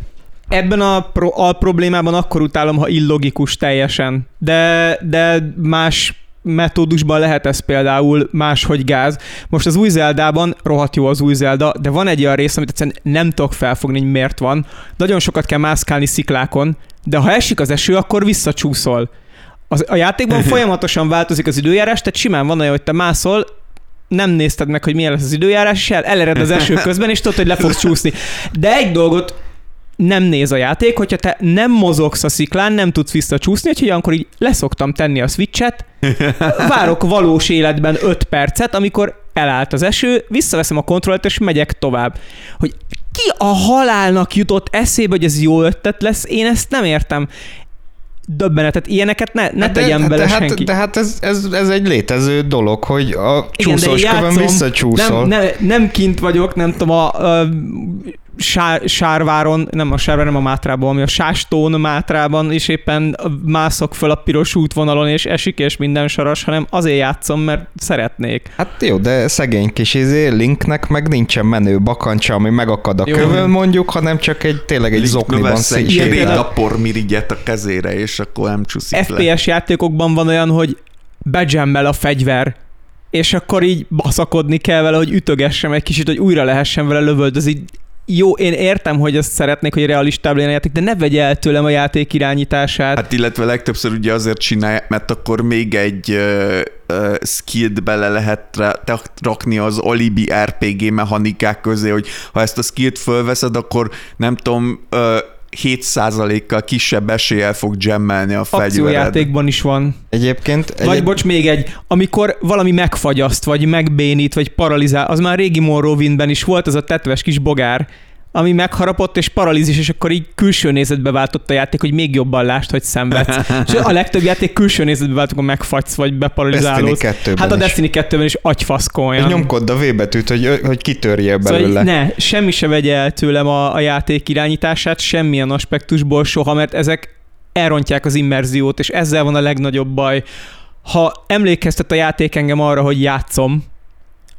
Ebben a, pro, a problémában akkor utálom, ha illogikus teljesen, de, de más metódusban lehet ez például máshogy gáz. Most az új Zeldában rohadt jó az új Zelda, de van egy olyan rész, amit egyszerűen nem tudok felfogni, hogy miért van. Nagyon sokat kell mászkálni sziklákon, de ha esik az eső, akkor visszacsúszol. Az, a játékban folyamatosan változik az időjárás, tehát simán van olyan, hogy te mászol, nem nézted meg, hogy milyen lesz az időjárás, és el, elered az eső közben, és tudod, hogy le fogsz csúszni. De egy dolgot nem néz a játék, hogyha te nem mozogsz a sziklán, nem tudsz visszacsúszni, úgyhogy akkor így leszoktam tenni a switchet, várok valós életben 5 percet, amikor elállt az eső, visszaveszem a kontrollt, és megyek tovább. Hogy ki a halálnak jutott eszébe, hogy ez jó ötlet lesz, én ezt nem értem döbbenetet, ilyeneket ne, ne de, tegyen bele de hát, senki. De hát ez, ez, ez egy létező dolog, hogy a csúszós kövön visszacsúszol. Nem, nem, nem kint vagyok, nem tudom, a, a Sár, Sárváron, nem a Sárváron, nem a Mátrában, ami a Sástón Mátrában is éppen mászok föl a piros útvonalon, és esik, és minden saras, hanem azért játszom, mert szeretnék. Hát jó, de szegény kis izé, Linknek meg nincsen menő bakancsa, ami megakad a jó. kövön mondjuk, hanem csak egy tényleg egy zokniban szétsétál. a pormirigyet a kezére, és akkor nem csúszik FPS le. játékokban van olyan, hogy bejemmel a fegyver, és akkor így baszakodni kell vele, hogy ütögessem egy kicsit, hogy újra lehessen vele lövöldözni jó, én értem, hogy azt szeretnék, hogy realistább legyen a játék, de ne vegye el tőlem a játék irányítását. Hát illetve legtöbbször ugye azért csinálják, mert akkor még egy uh, uh, skillt bele lehet rakni az alibi RPG mechanikák közé, hogy ha ezt a skillt fölveszed, akkor nem tudom, uh, 7%-kal kisebb eséllyel fog gemmelni a fegyvered. Akciójátékban is van. Egyébként... Vagy bocs, még egy, amikor valami megfagyaszt, vagy megbénít, vagy paralizál, az már régi Morrowindben is volt, az a tetves kis bogár, ami megharapott és paralízis, és akkor így külső nézetbe váltott a játék, hogy még jobban lást, hogy szenvedsz. és a legtöbb játék külső nézetbe vált, akkor megfagysz, vagy beparalizálódsz. Hát a Destiny 2-ben is agyfaszkolja. És nyomkod a V betűt, hogy, hogy kitörje szóval belőle. Szóval, ne, semmi se vegye el tőlem a, a játék irányítását, semmilyen aspektusból soha, mert ezek elrontják az immerziót, és ezzel van a legnagyobb baj. Ha emlékeztet a játék engem arra, hogy játszom,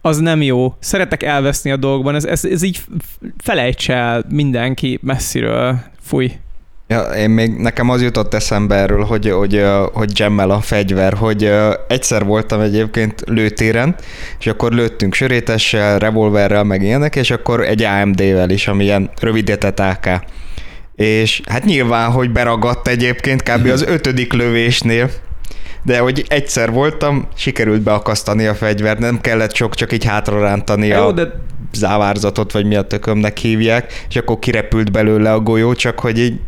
az nem jó. Szeretek elveszni a dolgokban, ez, ez, ez így felejts el mindenki messziről. Fúj. Ja, én még nekem az jutott eszembe erről, hogy, hogy, hogy gemmel a fegyver, hogy egyszer voltam egyébként lőtéren, és akkor lőttünk sörétessel, revolverrel, meg ilyenek, és akkor egy AMD-vel is, ami ilyen rövidített AK. És hát nyilván, hogy beragadt egyébként kb. az ötödik lövésnél, de hogy egyszer voltam, sikerült beakasztani a fegyvert, nem kellett sok, csak így hátra rántani Jó, a de... závárzatot, vagy mi a tökömnek hívják, és akkor kirepült belőle a golyó, csak hogy így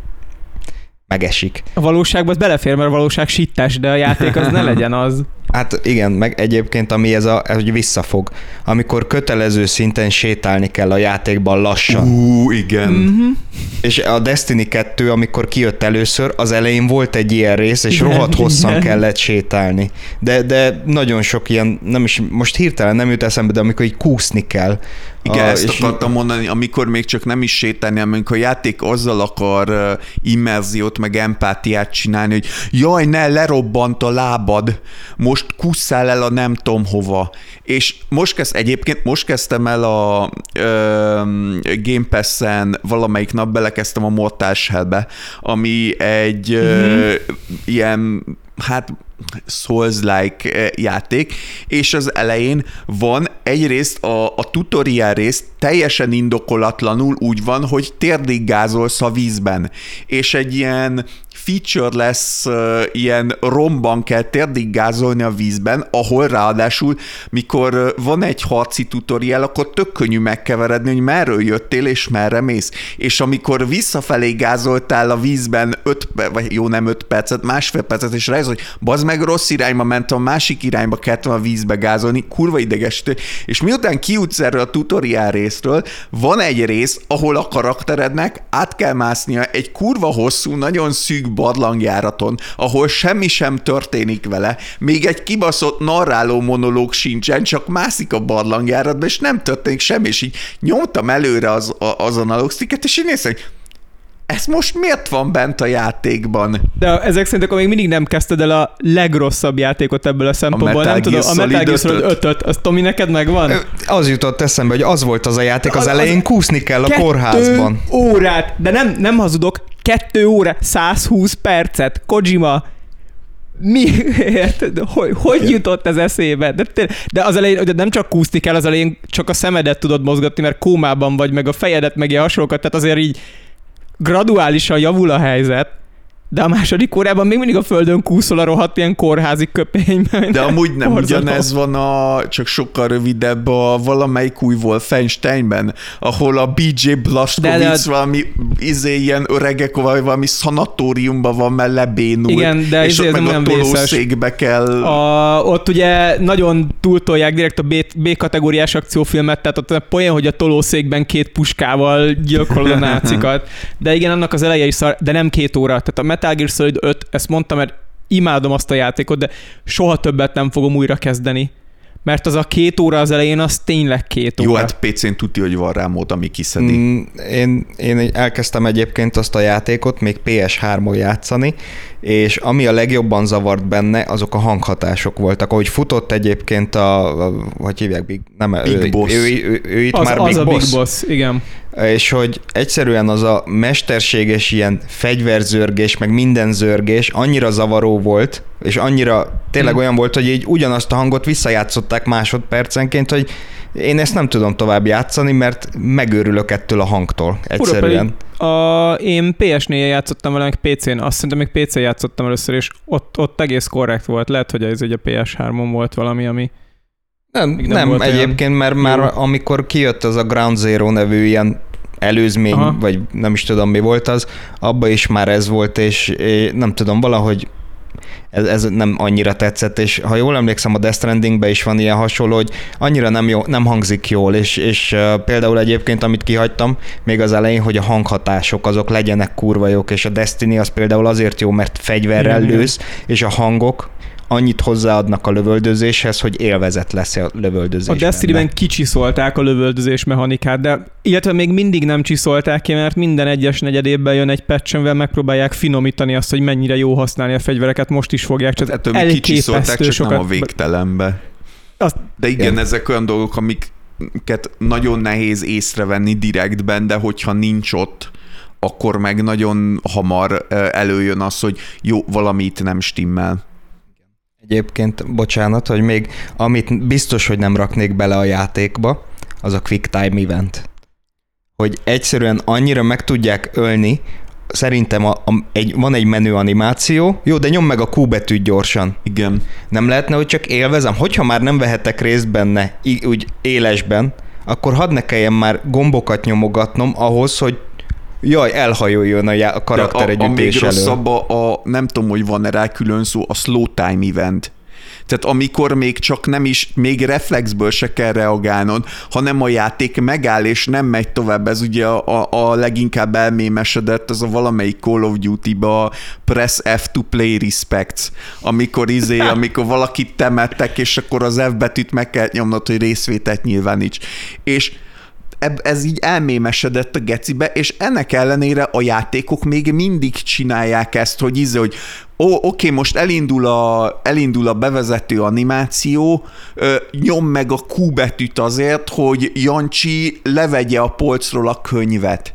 megesik. A valóságban az belefér, mert a valóság sittes, de a játék az ne legyen az. Hát igen, meg egyébként ami ez a, ez hogy visszafog. Amikor kötelező szinten sétálni kell a játékban lassan. Ú, igen. Mm-hmm. És a Destiny 2, amikor kijött először, az elején volt egy ilyen rész, és igen, rohadt hosszan igen. kellett sétálni. De, de nagyon sok ilyen, nem is, most hirtelen nem jut eszembe, de amikor így kúszni kell, igen, a, ezt és akartam mondani, amikor még csak nem is sétálni, amikor a játék azzal akar immerziót, meg empátiát csinálni, hogy jaj, ne, lerobbant a lábad, most kusszál el a nem tudom hova. És most kezd, egyébként most kezdtem el a ö, Game Pass-en, valamelyik nap belekezdtem a Mortal Shell-be, ami egy mm-hmm. ö, ilyen, hát Souls-like játék, és az elején van egyrészt a, a tutorial rész teljesen indokolatlanul úgy van, hogy térdig gázolsz a vízben, és egy ilyen feature lesz ilyen romban kell térdig gázolni a vízben, ahol ráadásul, mikor van egy harci tutorial, akkor tök könnyű megkeveredni, hogy merről jöttél és merre mész. És amikor visszafelé gázoltál a vízben 5, vagy jó nem 5 percet, másfél percet, és rájössz, hogy bazd meg rossz irányba mentem, a másik irányba kellett a vízbe gázolni, kurva idegesítő. És miután kijutsz erről a tutorial részről, van egy rész, ahol a karakterednek át kell másznia egy kurva hosszú, nagyon szűk barlangjáraton, ahol semmi sem történik vele, még egy kibaszott narráló monológ sincsen, csak mászik a barlangjáratba, és nem történik semmi, és így nyomtam előre az, a, az analógsztiket, és én néztem, hogy ez most miért van bent a játékban? De ezek szerint akkor még mindig nem kezdted el a legrosszabb játékot ebből a szempontból. A nem tudom, a Metal Gear Solid 5 az Tomi neked megvan? Az jutott eszembe, hogy az volt az a játék, az, az elején az kúszni kell a kórházban. órát, de nem, nem hazudok, kettő óra, 120 percet, Kojima, miért? Hogy, hogy jutott ez eszébe? De, de az elején de nem csak kúszni kell, az elején csak a szemedet tudod mozgatni, mert kómában vagy, meg a fejedet, meg ilyen hasonlókat, tehát azért így graduálisan javul a helyzet, de a második órában még mindig a földön kúszol a rohadt ilyen kórházi köpényben. De amúgy nem Borzalom. ugyanez van a, csak sokkal rövidebb a valamelyik új Wolfensteinben, ahol a BJ Blazkowicz de, valami izé, ilyen öregek, vagy valami szanatóriumban van, mert lebénul. Igen, de és izé, ott meg a tolószékbe kell. A, ott ugye nagyon túltolják direkt a B, B kategóriás akciófilmet, tehát ott a poén, hogy a tolószékben két puskával gyilkolod a nácikat. De igen, annak az eleje is szar, de nem két óra. Tehát a Metal Gear Solid 5, ezt mondtam, mert imádom azt a játékot, de soha többet nem fogom újra kezdeni. Mert az a két óra az elején, az tényleg két óra. Jó, hát PC-n tudja, hogy van rá mód, ami kiszedi. Mm, én, én elkezdtem egyébként azt a játékot még PS3-on játszani, és ami a legjobban zavart benne, azok a hanghatások voltak. Ahogy futott egyébként a, a hogy hívják, Big, nem, Big ő, Boss. Ő, ő, ő, ő itt az, már az Big a Boss. Big Boss, igen. És hogy egyszerűen az a mesterséges ilyen fegyverzörgés, meg minden zörgés annyira zavaró volt, és annyira tényleg hmm. olyan volt, hogy így ugyanazt a hangot visszajátszották másodpercenként, hogy én ezt nem tudom tovább játszani, mert megőrülök ettől a hangtól egyszerűen. a, én PS4-en játszottam vele, meg PC-n, azt szerintem még PC-n játszottam először, és ott, ott egész korrekt volt. Lehet, hogy ez egy a PS3-on volt valami, ami nem, nem, nem egyébként, mert jó. már amikor kijött az a Ground Zero nevű ilyen előzmény, Aha. vagy nem is tudom mi volt az, abba is már ez volt, és nem tudom, valahogy ez, ez nem annyira tetszett, és ha jól emlékszem, a Death Strandingben is van ilyen hasonló, hogy annyira nem, jó, nem hangzik jól, és, és például egyébként, amit kihagytam még az elején, hogy a hanghatások azok legyenek kurva jók, és a Destiny az például azért jó, mert fegyverrel lősz, és a hangok annyit hozzáadnak a lövöldözéshez, hogy élvezet lesz a lövöldözés. A Destiny-ben kicsiszolták a lövöldözés mechanikát, de illetve még mindig nem csiszolták ki, mert minden egyes negyedében jön egy patch, amivel megpróbálják finomítani azt, hogy mennyire jó használni a fegyvereket, most is fogják, csak hát ettől kicsiszolták, csak sokat... nem a végtelenbe. Azt... De igen, én... ezek olyan dolgok, amiket nagyon nehéz észrevenni direktben, de hogyha nincs ott, akkor meg nagyon hamar előjön az, hogy jó, valamit nem stimmel. Egyébként, bocsánat, hogy még amit biztos, hogy nem raknék bele a játékba, az a Quick Time Event. Hogy egyszerűen annyira meg tudják ölni, szerintem a, a, egy, van egy menő animáció, jó, de nyom meg a Q betűt gyorsan. Igen. Nem lehetne, hogy csak élvezem? Hogyha már nem vehetek részt benne, úgy élesben, akkor hadd ne kelljen már gombokat nyomogatnom ahhoz, hogy Jaj, elhajoljon a, já- a karakter egy a, a még rosszabb a, a, nem tudom, hogy van-e rá külön szó, a slow time event. Tehát amikor még csak nem is, még reflexből se kell reagálnod, hanem a játék megáll és nem megy tovább. Ez ugye a, a, a leginkább elmémesedett, az a valamelyik Call of Duty-ba press F to play respects, amikor izé, amikor valakit temettek, és akkor az F betűt meg kell nyomnod, hogy részvételt nyilváníts. És ez így elmémesedett a gecibe, és ennek ellenére a játékok még mindig csinálják ezt, hogy izé, hogy ó, oké, most elindul a, elindul a bevezető animáció, ö, nyom meg a Q betűt azért, hogy Jancsi levegye a polcról a könyvet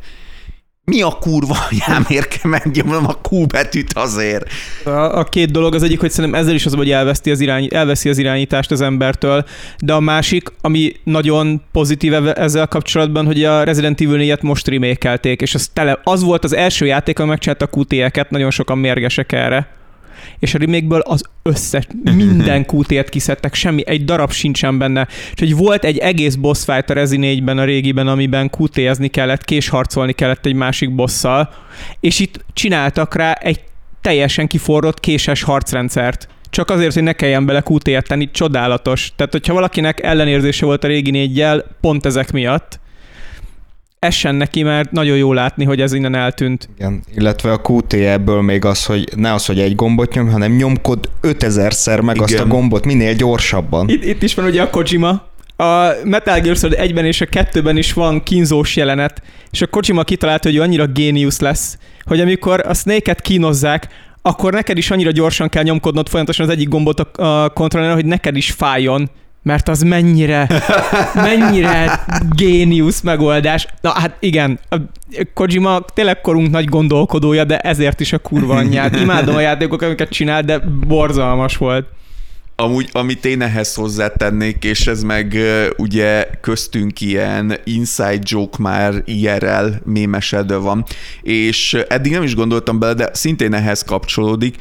mi a kurva anyámért kell megnyomnom a Q betűt azért? A, a két dolog az egyik, hogy szerintem ezzel is az, hogy elveszti az, irány, elveszi az irányítást az embertől, de a másik, ami nagyon pozitív ezzel kapcsolatban, hogy a Resident Evil 4-et most remékelték, és az, tele, az volt az első játék, ami megcsinálta a QT-eket, nagyon sokan mérgesek erre és a remake az összes, minden kútért kiszedtek, semmi, egy darab sincsen benne. És hogy volt egy egész boss fight a Rezi 4-ben, a régiben, amiben QT-ezni kellett, késharcolni kellett egy másik bosszal, és itt csináltak rá egy teljesen kiforrott késes harcrendszert csak azért, hogy ne kelljen bele qt tenni, csodálatos. Tehát, hogyha valakinek ellenérzése volt a régi négyjel, pont ezek miatt, essen neki, mert nagyon jó látni, hogy ez innen eltűnt. Igen, illetve a QT ebből még az, hogy ne az, hogy egy gombot nyom, hanem nyomkod 5000-szer meg Igen. azt a gombot minél gyorsabban. Itt, itt is van ugye a Kojima, a Metal Gear Solid 1-ben és a 2-ben is van kínzós jelenet, és a Kojima kitalálta, hogy ő annyira géniusz lesz, hogy amikor a Snake-et kínozzák, akkor neked is annyira gyorsan kell nyomkodnod folyamatosan az egyik gombot a, kontrolleren, hogy neked is fájjon mert az mennyire, mennyire géniusz megoldás. Na hát igen, a Kojima tényleg korunk nagy gondolkodója, de ezért is a kurva anyját. Imádom a játékokat, amiket csinál, de borzalmas volt. Amúgy, amit én ehhez hozzátennék, és ez meg ugye köztünk ilyen inside joke már IRL mémesedő van, és eddig nem is gondoltam bele, de szintén ehhez kapcsolódik.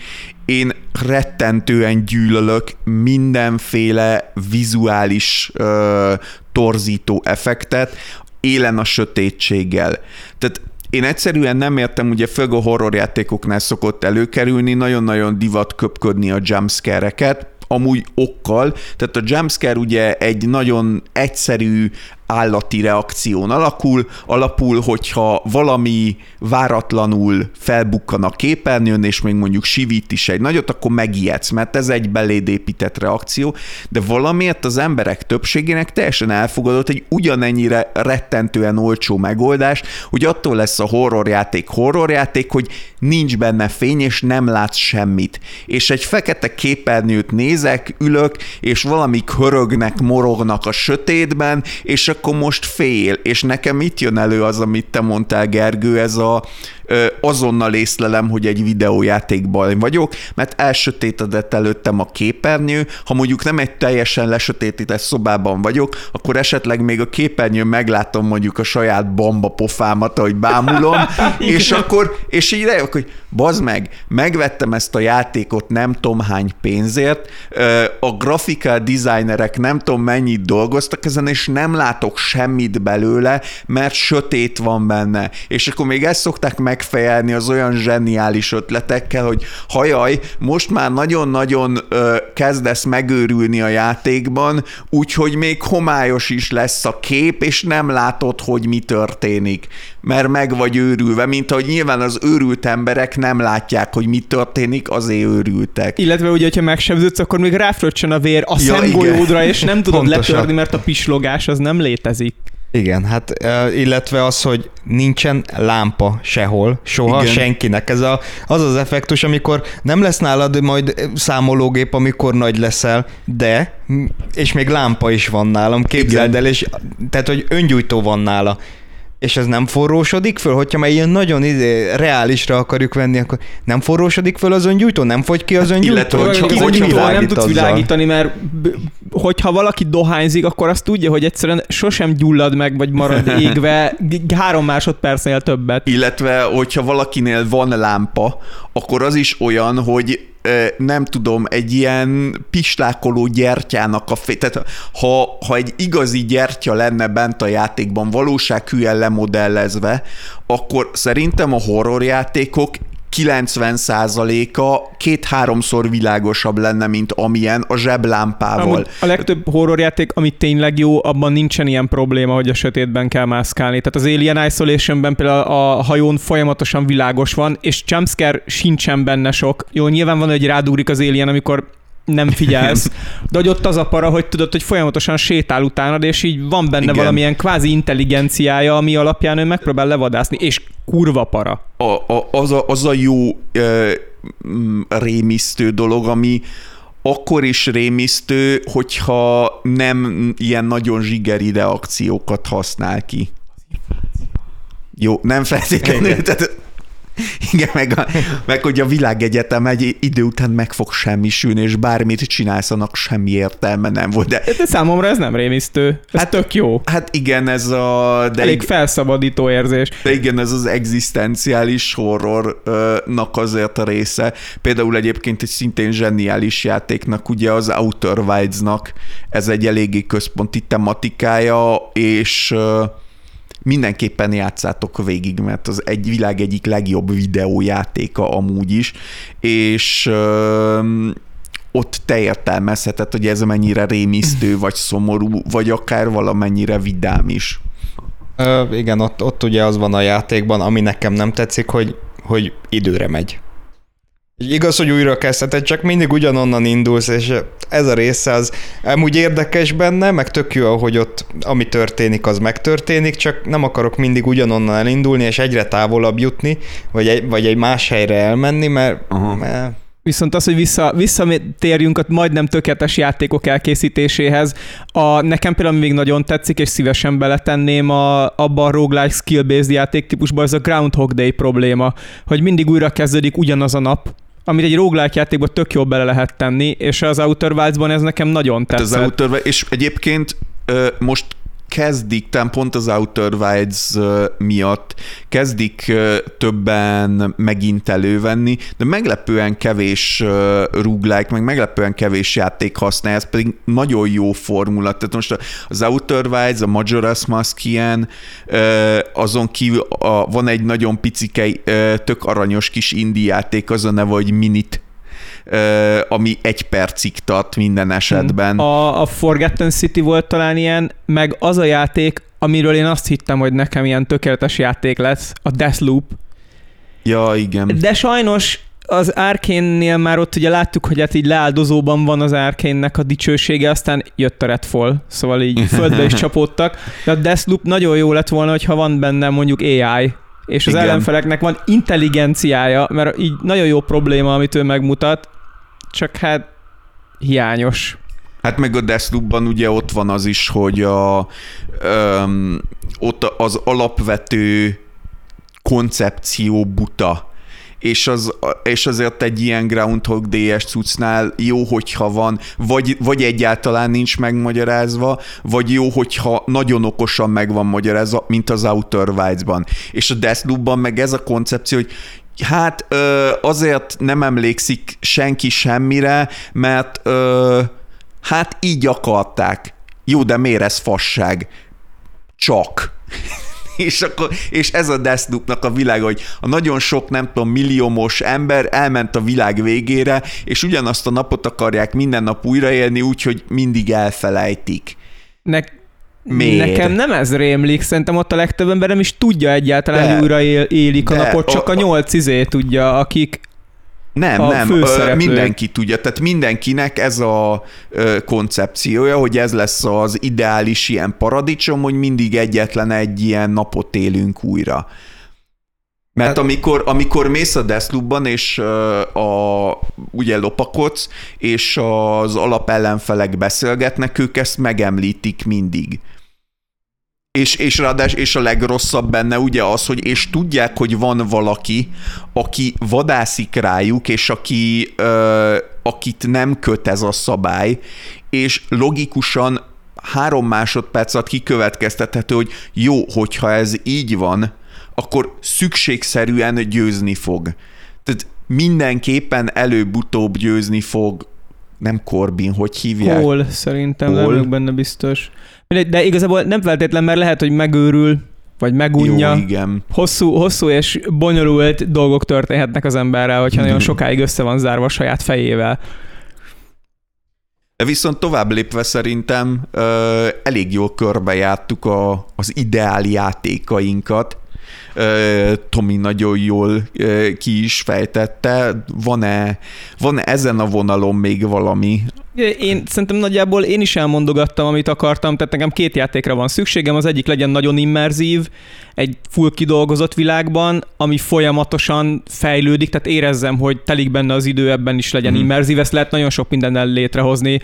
Én rettentően gyűlölök mindenféle vizuális ö, torzító effektet, élen a sötétséggel. Tehát én egyszerűen nem értem, ugye főleg a horrorjátékoknál szokott előkerülni, nagyon-nagyon divat köpködni a jumpscare-eket, amúgy okkal, tehát a jumpscare ugye egy nagyon egyszerű állati reakción alakul, alapul, hogyha valami váratlanul felbukkan a képernyőn, és még mondjuk sivít is egy nagyot, akkor megijedsz, mert ez egy beléd épített reakció, de valamiért az emberek többségének teljesen elfogadott egy ugyanennyire rettentően olcsó megoldás, hogy attól lesz a horrorjáték horrorjáték, hogy nincs benne fény, és nem látsz semmit. És egy fekete képernyőt nézek, ülök, és valamik hörögnek, morognak a sötétben, és akkor most fél, és nekem itt jön elő az, amit te mondtál, Gergő, ez a azonnal észlelem, hogy egy videójátékban vagyok, mert elsötétedett előttem a képernyő, ha mondjuk nem egy teljesen lesötétített szobában vagyok, akkor esetleg még a képernyőn meglátom mondjuk a saját bomba pofámat, ahogy bámulom, és akkor, és így rájövök, hogy bazd meg, megvettem ezt a játékot nem tudom hány pénzért, a grafikál designerek nem tudom mennyit dolgoztak ezen, és nem látok semmit belőle, mert sötét van benne. És akkor még ezt szokták meg megfejelni az olyan zseniális ötletekkel, hogy hajaj, most már nagyon-nagyon ö, kezdesz megőrülni a játékban, úgyhogy még homályos is lesz a kép, és nem látod, hogy mi történik, mert meg vagy őrülve, mint ahogy nyilván az őrült emberek nem látják, hogy mi történik, azért őrültek. Illetve ugye, hogyha megsebződsz, akkor még ráfröccsön a vér a ja, szemgolyódra, és nem tudod Pontosan. letörni, mert a pislogás az nem létezik. Igen, hát illetve az, hogy nincsen lámpa sehol, soha Igen. senkinek. Ez a, az az effektus, amikor nem lesz nálad majd számológép, amikor nagy leszel, de, és még lámpa is van nálam, képzeld Igen. el, és tehát, hogy öngyújtó van nála És ez nem forrósodik föl, hogyha már ilyen nagyon izé, reálisra akarjuk venni, akkor nem forrósodik föl az öngyújtó? Nem fogy ki az Hát illetve, öngyújtó? hogy csak Hogy hogy nem tudsz világítani, mert b- hogyha valaki dohányzik, akkor azt tudja, hogy egyszerűen sosem gyullad meg, vagy marad égve g- három másodpercnél többet. Illetve, hogyha valakinél van lámpa, akkor az is olyan, hogy nem tudom, egy ilyen pislákoló gyertyának a fé... Tehát ha, ha egy igazi gyertya lenne bent a játékban, valósághűen lemodellezve, akkor szerintem a horrorjátékok 90%-a két-háromszor világosabb lenne, mint amilyen a zseblámpával. Amúgy a legtöbb horrorjáték, ami tényleg jó, abban nincsen ilyen probléma, hogy a sötétben kell mászkálni. Tehát az Alien Isolationben például a hajón folyamatosan világos van, és jumpscare sincsen benne sok. Jó, nyilván van, hogy rádugrik az Alien, amikor nem figyelsz, de hogy ott az a para, hogy tudod, hogy folyamatosan sétál utánad, és így van benne Igen. valamilyen kvázi intelligenciája, ami alapján ő megpróbál levadászni, és kurva para. a, a, az, a, az a jó ö, mm, rémisztő dolog, ami akkor is rémisztő, hogyha nem ilyen nagyon zsigeri reakciókat használ ki. Jó, nem feltétlenül, tehát igen, meg, a, meg hogy a világegyetem egy idő után meg fog semmisülni, és bármit csinálsz, annak semmi értelme nem volt. De, De számomra ez nem rémisztő. Ez hát, tök jó. hát igen, ez a... De Elég felszabadító érzés. De igen, ez az egzisztenciális horrornak azért a része. Például egyébként egy szintén zseniális játéknak, ugye az Outer Wilds-nak ez egy eléggé központi tematikája, és mindenképpen játszátok végig, mert az egy világ egyik legjobb videójátéka amúgy is, és ott te értelmezheted, hogy ez mennyire rémisztő, vagy szomorú, vagy akár valamennyire vidám is. Ö, igen, ott, ott ugye az van a játékban, ami nekem nem tetszik, hogy, hogy időre megy. Igaz, hogy újra kezdheted, csak mindig ugyanonnan indulsz, és ez a része az amúgy érdekes benne, meg tök jó, hogy ott ami történik, az megtörténik, csak nem akarok mindig ugyanonnan elindulni, és egyre távolabb jutni, vagy egy, vagy egy más helyre elmenni, mert, Aha. mert Viszont az, hogy vissza, visszatérjünk a majdnem tökéletes játékok elkészítéséhez, a, nekem például még nagyon tetszik, és szívesen beletenném a, abba a roguelike skill-based játéktípusba, ez a Groundhog Day probléma, hogy mindig újra kezdődik ugyanaz a nap, amit egy roguelike játékban tök jól bele lehet tenni, és az Outer Wilds-ban ez nekem nagyon Hát az tetszett. Outer Wilds, és egyébként most kezdik, talán pont az Outer Wilds miatt kezdik többen megint elővenni, de meglepően kevés roguelike, meg meglepően kevés játék használja, ez pedig nagyon jó formula. Tehát most az Outer Wilds, a Majora's Mask ilyen, azon kívül van egy nagyon picike, tök aranyos kis indie játék, az a neve, hogy Minit, ami egy percig tart minden esetben. A, a Forgotten City volt talán ilyen, meg az a játék, amiről én azt hittem, hogy nekem ilyen tökéletes játék lesz, a Deathloop. Ja, igen. De sajnos az Arkane-nél már ott ugye láttuk, hogy hát így leáldozóban van az Arkane-nek a dicsősége, aztán jött a Redfall, szóval így földbe is csapódtak. De a Deathloop nagyon jó lett volna, hogyha van benne mondjuk AI, és az Igen. ellenfeleknek van intelligenciája, mert így nagyon jó probléma, amit ő megmutat, csak hát hiányos. Hát meg a Deathloopban ugye ott van az is, hogy a, öm, ott az alapvető koncepció buta. És, az, és azért egy ilyen Groundhog DS cuccnál jó, hogyha van, vagy, vagy egyáltalán nincs megmagyarázva, vagy jó, hogyha nagyon okosan meg van magyarázva, mint az Outer Wilds-ban. És a Deathloop-ban meg ez a koncepció, hogy hát ö, azért nem emlékszik senki semmire, mert ö, hát így akarták. Jó, de miért ez fasság? Csak. és, akkor, és ez a Deathloop-nak a világ, hogy a nagyon sok, nem tudom, milliómos ember elment a világ végére, és ugyanazt a napot akarják minden nap újraélni, úgyhogy mindig elfelejtik. Ne- Miért? Nekem nem ez rémlik, szerintem ott a legtöbb ember nem is tudja egyáltalán, De- hogy újra él, élik a de napot, csak a- a nyolc izé tudja, akik Nem, A nem, főszereplő. mindenki tudja, tehát mindenkinek ez a koncepciója, hogy ez lesz az ideális ilyen paradicsom, hogy mindig egyetlen egy ilyen napot élünk újra. Mert Hát- amikor, amikor mész a Deathloopban, és a, ugye lopakodsz, és az alapellenfelek beszélgetnek, ők ezt megemlítik mindig. És, és ráadás, és a legrosszabb benne ugye az, hogy és tudják, hogy van valaki, aki vadászik rájuk, és aki, ö, akit nem köt ez a szabály, és logikusan három másodperc alatt kikövetkeztethető, hogy jó, hogyha ez így van, akkor szükségszerűen győzni fog. Tehát mindenképpen előbb-utóbb győzni fog nem Corbin, hogy hívják? Cole, szerintem, nem vagyok benne biztos. De igazából nem feltétlen, mert lehet, hogy megőrül, vagy megunja. Jó, igen. Hosszú, hosszú és bonyolult dolgok történhetnek az emberrel, hogyha nagyon sokáig össze van zárva a saját fejével. Viszont tovább lépve szerintem ö, elég jól körbejártuk a, az ideál játékainkat, Tomi nagyon jól ki is fejtette. Van-e, van-e ezen a vonalon még valami, én szerintem nagyjából én is elmondogattam, amit akartam, tehát nekem két játékra van szükségem, az egyik legyen nagyon immerzív, egy full kidolgozott világban, ami folyamatosan fejlődik, tehát érezzem, hogy telik benne az idő, ebben is legyen mm. immerzív, ezt lehet nagyon sok mindennel létrehozni.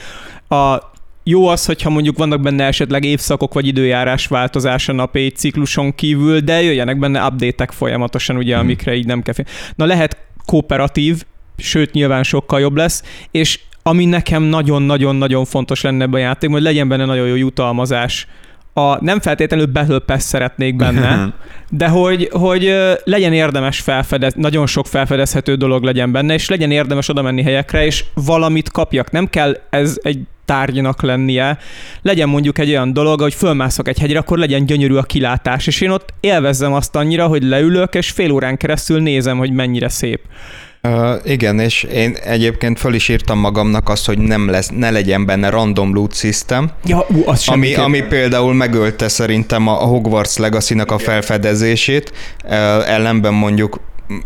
A jó az, hogyha mondjuk vannak benne esetleg évszakok vagy időjárás változás a napi cikluson kívül, de jöjjenek benne update folyamatosan, ugye, hmm. amikre így nem kell. Na lehet kooperatív, sőt nyilván sokkal jobb lesz, és ami nekem nagyon-nagyon-nagyon fontos lenne ebben a játékban, hogy legyen benne nagyon jó jutalmazás. A, nem feltétlenül Battle Pass szeretnék benne, de hogy, hogy legyen érdemes felfedez, nagyon sok felfedezhető dolog legyen benne, és legyen érdemes oda menni helyekre, és valamit kapjak. Nem kell ez egy tárgynak lennie. Legyen mondjuk egy olyan dolog, hogy fölmászok egy hegyre, akkor legyen gyönyörű a kilátás, és én ott élvezzem azt annyira, hogy leülök, és fél órán keresztül nézem, hogy mennyire szép. Uh, igen, és én egyébként föl is írtam magamnak azt, hogy nem lesz, ne legyen benne random loot system, ja, ú, az ami, ami például megölte szerintem a Hogwarts legacy a felfedezését, uh, ellenben mondjuk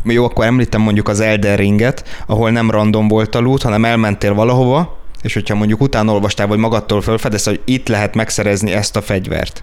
jó, akkor említem mondjuk az Elden Ringet, ahol nem random volt a loot, hanem elmentél valahova, és hogyha mondjuk utána olvastál, vagy magadtól felfedez, hogy itt lehet megszerezni ezt a fegyvert.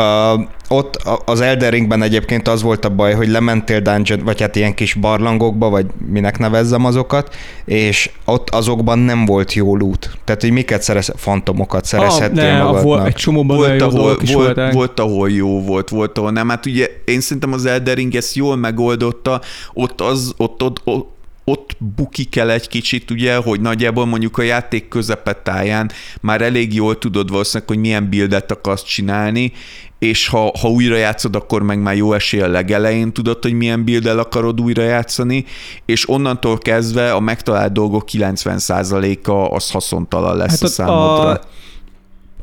Uh, ott az Elden Ringben egyébként az volt a baj, hogy lementél dungeon, vagy hát ilyen kis barlangokba, vagy minek nevezzem azokat, és ott azokban nem volt jó loot. Tehát, hogy miket szerez, fantomokat szerezhettél ah, ne, magadnak. egy csomóban volt, ahol, volt, volt, ahol jó volt, volt, ahol nem. Hát ugye én szerintem az Elden Ring ezt jól megoldotta, ott az, ott, ott, ott ott bukik el egy kicsit, ugye, hogy nagyjából mondjuk a játék közepetáján már elég jól tudod valószínűleg, hogy milyen buildet akarsz csinálni, és ha, ha újra játszod, akkor meg már jó esély a legelején tudod, hogy milyen builddel akarod újra játszani, és onnantól kezdve a megtalált dolgok 90%-a az haszontalan lesz hát a számodra. A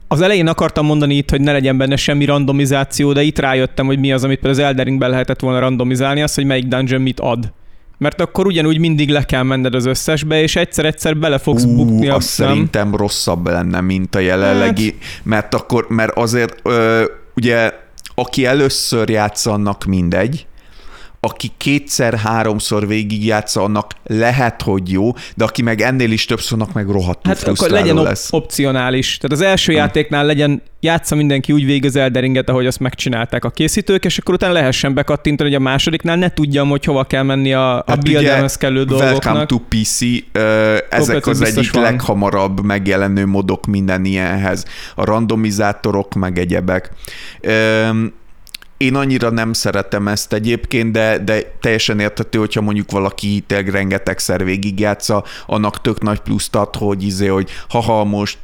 az elején akartam mondani itt, hogy ne legyen benne semmi randomizáció, de itt rájöttem, hogy mi az, amit például az Elderingben lehetett volna randomizálni, az, hogy melyik dungeon mit ad mert akkor ugyanúgy mindig le kell menned az összesbe, és egyszer-egyszer bele fogsz Ú, bukni. Az szerintem rosszabb lenne, mint a jelenlegi, hát... mert akkor, mert azért ö, ugye aki először játsz, annak mindegy, aki kétszer-háromszor végigjátsza, annak lehet, hogy jó, de aki meg ennél is többször, annak meg rohadtul Hát akkor legyen lesz. opcionális. Tehát az első hmm. játéknál legyen, játsza mindenki úgy végig az Elderinget, ahogy azt megcsinálták a készítők, és akkor utána lehessen bekattintani, hogy a másodiknál ne tudjam, hogy hova kell menni a, a hát buildemhez kellő dolgoknak. Welcome to PC, uh, ezek az egyik van. leghamarabb megjelenő modok minden ilyenhez. A randomizátorok, meg egyebek. Um, én annyira nem szeretem ezt egyébként, de, de teljesen értető, hogyha mondjuk valaki tényleg rengetegszer végigjátsza, annak tök nagy pluszt ad, hogy izé, hogy haha, most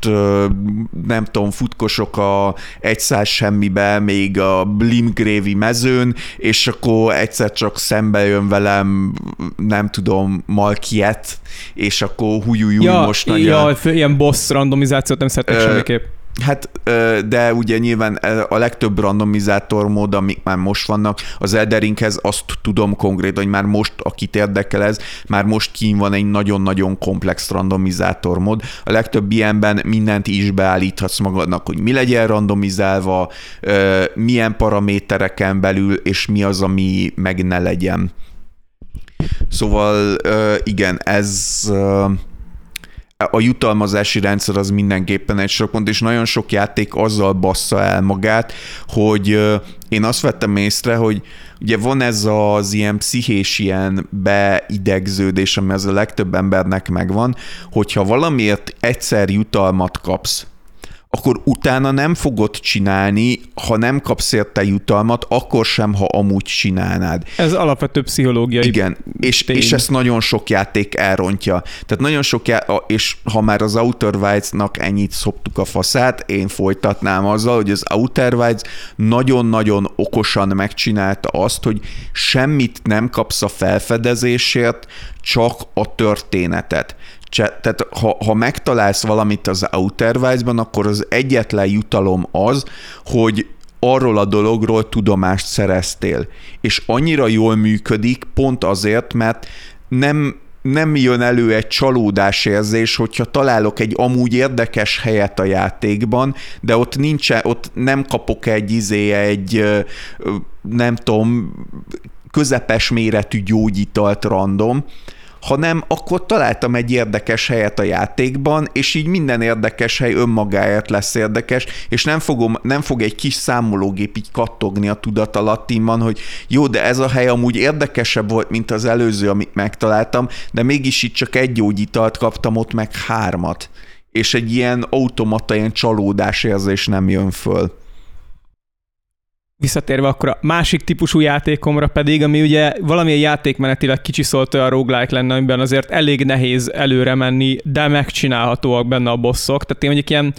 nem tudom, futkosok a egyszáz semmibe, még a Blimgrévi mezőn, és akkor egyszer csak szembe jön velem, nem tudom, Malkiet, és akkor hújújú ja, most nagyon... Ja, ilyen boss randomizációt nem szeretnék semmiképp. Hát, de ugye nyilván a legtöbb randomizátor mód, amik már most vannak, az Elderinkhez azt tudom konkrétan, hogy már most, akit érdekel ez, már most kín van egy nagyon-nagyon komplex randomizátor mód. A legtöbb ilyenben mindent is beállíthatsz magadnak, hogy mi legyen randomizálva, milyen paramétereken belül, és mi az, ami meg ne legyen. Szóval igen, ez a jutalmazási rendszer az mindenképpen egy sok pont, és nagyon sok játék azzal bassza el magát, hogy én azt vettem észre, hogy ugye van ez az ilyen pszichés ilyen beidegződés, ami az a legtöbb embernek megvan, hogyha valamiért egyszer jutalmat kapsz, akkor utána nem fogod csinálni, ha nem kapsz érte jutalmat, akkor sem, ha amúgy csinálnád. Ez alapvető pszichológiai Igen, és, tény. és ezt nagyon sok játék elrontja. Tehát nagyon sok já- és ha már az Outer Wilds-nak ennyit szoptuk a faszát, én folytatnám azzal, hogy az Outer Wilds nagyon-nagyon okosan megcsinálta azt, hogy semmit nem kapsz a felfedezésért, csak a történetet. Cse, tehát ha, ha megtalálsz valamit az Outer Wilds-ban, akkor az egyetlen jutalom az, hogy arról a dologról tudomást szereztél. És annyira jól működik, pont azért, mert nem, nem jön elő egy csalódásérzés, hogyha találok egy amúgy érdekes helyet a játékban, de ott nincs, ott nem kapok egy izé, egy nem tudom, közepes méretű gyógyitalt random, hanem akkor találtam egy érdekes helyet a játékban, és így minden érdekes hely önmagáért lesz érdekes, és nem, fogom, nem fog egy kis számológép így kattogni a tudatalattimban, hogy jó, de ez a hely amúgy érdekesebb volt, mint az előző, amit megtaláltam, de mégis itt csak egy gyógyitalt kaptam, ott meg hármat. És egy ilyen automata, ilyen csalódásérzés nem jön föl visszatérve akkor a másik típusú játékomra pedig, ami ugye valamilyen játékmenetileg kicsisolt olyan roguelike lenne, amiben azért elég nehéz előre menni, de megcsinálhatóak benne a bosszok. Tehát én mondjuk ilyen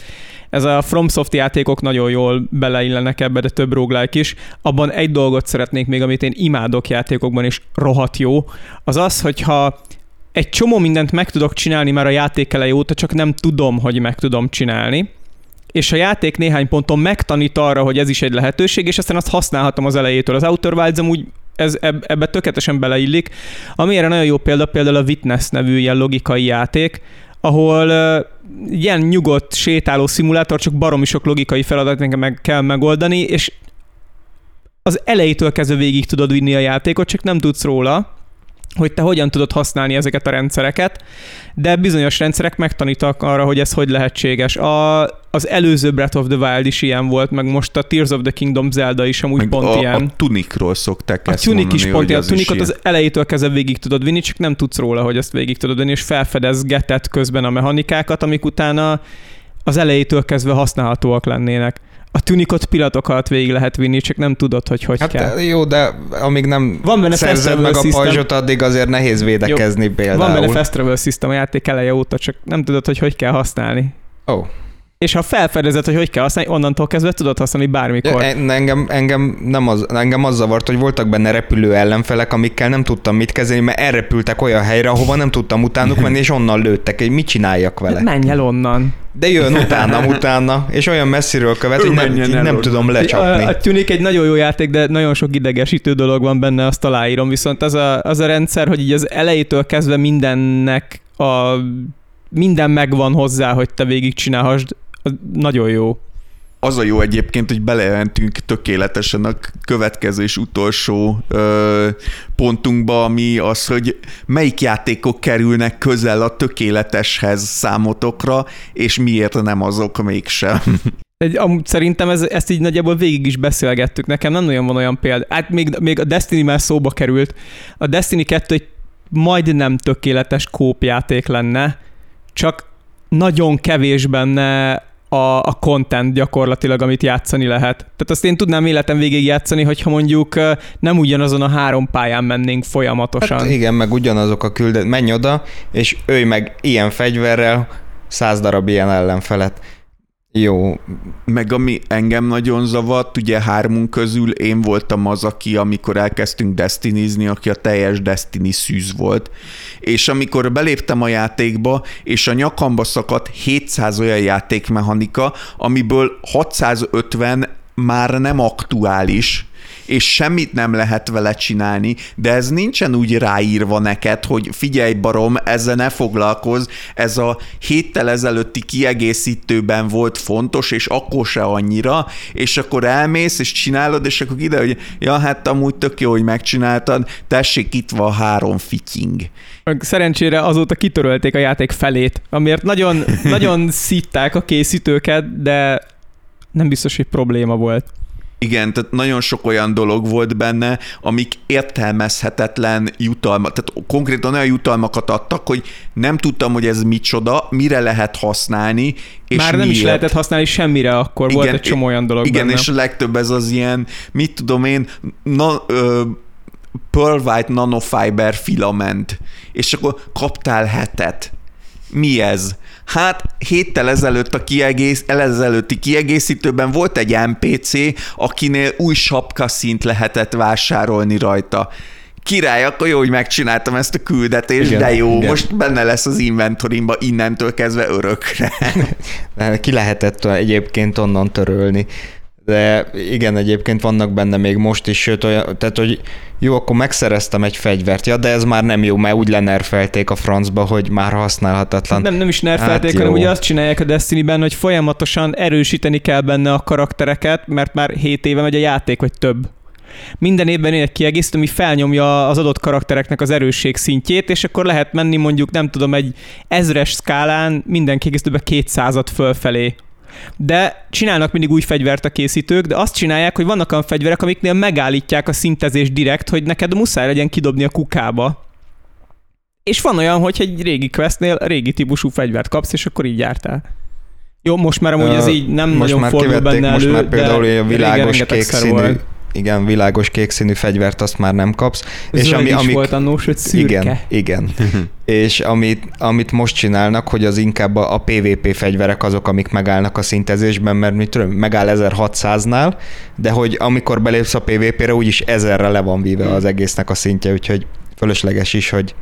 ez a FromSoft játékok nagyon jól beleillenek ebbe, de több roguelike is. Abban egy dolgot szeretnék még, amit én imádok játékokban, és rohadt jó, az az, hogyha egy csomó mindent meg tudok csinálni már a játék elejé óta, csak nem tudom, hogy meg tudom csinálni és a játék néhány ponton megtanít arra, hogy ez is egy lehetőség, és aztán azt használhatom az elejétől. Az Outer Wilds amúgy ez, ebbe tökéletesen beleillik. Ami erre nagyon jó példa, például a Witness nevű ilyen logikai játék, ahol uh, ilyen nyugodt sétáló szimulátor, csak baromi sok logikai feladat meg kell megoldani, és az elejétől kezdve végig tudod vinni a játékot, csak nem tudsz róla, hogy te hogyan tudod használni ezeket a rendszereket, de bizonyos rendszerek megtanítak arra, hogy ez hogy lehetséges. A, az előző Breath of the Wild is ilyen volt, meg most a Tears of the Kingdom Zelda is amúgy meg pont a, ilyen. A Tunikról szokták a ezt Tunic mondani, is pont ilyen. A Tunicot ilyen. az elejétől kezdve végig tudod vinni, csak nem tudsz róla, hogy ezt végig tudod vinni, és felfedezgeted közben a mechanikákat, amik utána az elejétől kezdve használhatóak lennének a tunikot pillanatok alatt végig lehet vinni, csak nem tudod, hogy hogy hát kell. Jó, de amíg nem Van benne szerzed meg a pajzsot, addig azért nehéz védekezni jó. például. Van benne fast travel system a játék eleje óta, csak nem tudod, hogy hogy kell használni. Ó. Oh és ha felfedezed, hogy hogy kell használni, onnantól kezdve tudod használni bármikor. Ja, engem, engem, nem az, engem az zavart, hogy voltak benne repülő ellenfelek, amikkel nem tudtam mit kezdeni, mert elrepültek olyan helyre, ahova nem tudtam utánuk menni, és onnan lőttek. Hogy mit csináljak vele? Menj el onnan. De jön utána, utána, és olyan messziről követ, hogy nem, nem, nem tudom lecsapni. A, a tűnik egy nagyon jó játék, de nagyon sok idegesítő dolog van benne, azt aláírom. Viszont az a, az a rendszer, hogy így az elejétől kezdve mindennek a minden megvan hozzá, hogy te végigcsinálhassd nagyon jó. Az a jó egyébként, hogy belejelentünk tökéletesen a következő és utolsó ö, pontunkba, ami az, hogy melyik játékok kerülnek közel a tökéleteshez számotokra, és miért nem azok mégsem. Egy, amúgy szerintem ez, ezt így nagyjából végig is beszélgettük. Nekem nem nagyon van olyan példa. Hát még, még a Destiny már szóba került. A Destiny 2 egy majdnem tökéletes kópjáték lenne, csak nagyon kevés benne a, a content gyakorlatilag, amit játszani lehet. Tehát azt én tudnám életem végig játszani, hogyha mondjuk nem ugyanazon a három pályán mennénk folyamatosan. Hát igen, meg ugyanazok a küldet. Menj oda, és őj meg ilyen fegyverrel száz darab ilyen ellenfelet. Jó. Meg ami engem nagyon zavart, ugye hármunk közül én voltam az, aki amikor elkezdtünk destinizni, aki a teljes Destiny szűz volt. És amikor beléptem a játékba, és a nyakamba szakadt 700 olyan játékmechanika, amiből 650 már nem aktuális, és semmit nem lehet vele csinálni, de ez nincsen úgy ráírva neked, hogy figyelj barom, ezzel ne foglalkozz, ez a héttel ezelőtti kiegészítőben volt fontos, és akkor se annyira, és akkor elmész, és csinálod, és akkor ide, hogy ja, hát amúgy tök jó, hogy megcsináltad, tessék, itt van három fiking. Szerencsére azóta kitörölték a játék felét, amiért nagyon, nagyon szitták a készítőket, de nem biztos, hogy probléma volt. Igen, tehát nagyon sok olyan dolog volt benne, amik értelmezhetetlen jutalmak, tehát konkrétan olyan jutalmakat adtak, hogy nem tudtam, hogy ez micsoda, mire lehet használni, és Már nem miért. is lehetett használni semmire, akkor igen, volt egy csomó olyan dolog Igen, benne. és a legtöbb ez az ilyen, mit tudom én, na, ö, Pearl White nanofiber filament, és akkor kaptál hetet. Mi ez? Hát héttel ezelőtt a kiegész, ezelőtti kiegészítőben volt egy NPC, akinél új sapkaszint lehetett vásárolni rajta. Király, akkor jó, hogy megcsináltam ezt a küldetést, Igen, de jó, igen. most benne lesz az inventorimba innentől kezdve örökre. Ki lehetett egyébként onnan törölni. De igen, egyébként vannak benne még most is, sőt, olyan, tehát, hogy jó, akkor megszereztem egy fegyvert, ja, de ez már nem jó, mert úgy lenerfelték a francba, hogy már használhatatlan. Nem, nem is nerfelték, Hát hanem ugye azt csinálják a Destiny-ben, hogy folyamatosan erősíteni kell benne a karaktereket, mert már 7 éve megy a játék, vagy több. Minden évben egy kiegészítő, ami felnyomja az adott karaktereknek az erősség szintjét, és akkor lehet menni mondjuk, nem tudom, egy ezres skálán minden kiegészítőbe 200-at fölfelé. De csinálnak mindig új fegyvert a készítők, de azt csinálják, hogy vannak olyan fegyverek, amiknél megállítják a szintezés direkt, hogy neked muszáj legyen kidobni a kukába. És van olyan, hogy egy régi questnél régi típusú fegyvert kapsz, és akkor így jártál. Jó, most már amúgy ez így nem most nagyon fordul benne most elő, már például de a világos kék színű, volt. Igen, világos kék színű fegyvert azt már nem kapsz. És ami, is volt annó, sőt szürke. Igen, igen. és amit, amit most csinálnak, hogy az inkább a, a PvP fegyverek azok, amik megállnak a szintezésben, mert mit tudom, megáll 1600-nál, de hogy amikor belépsz a PvP-re, úgyis 1000-re le van víve az egésznek a szintje, úgyhogy fölösleges is, hogy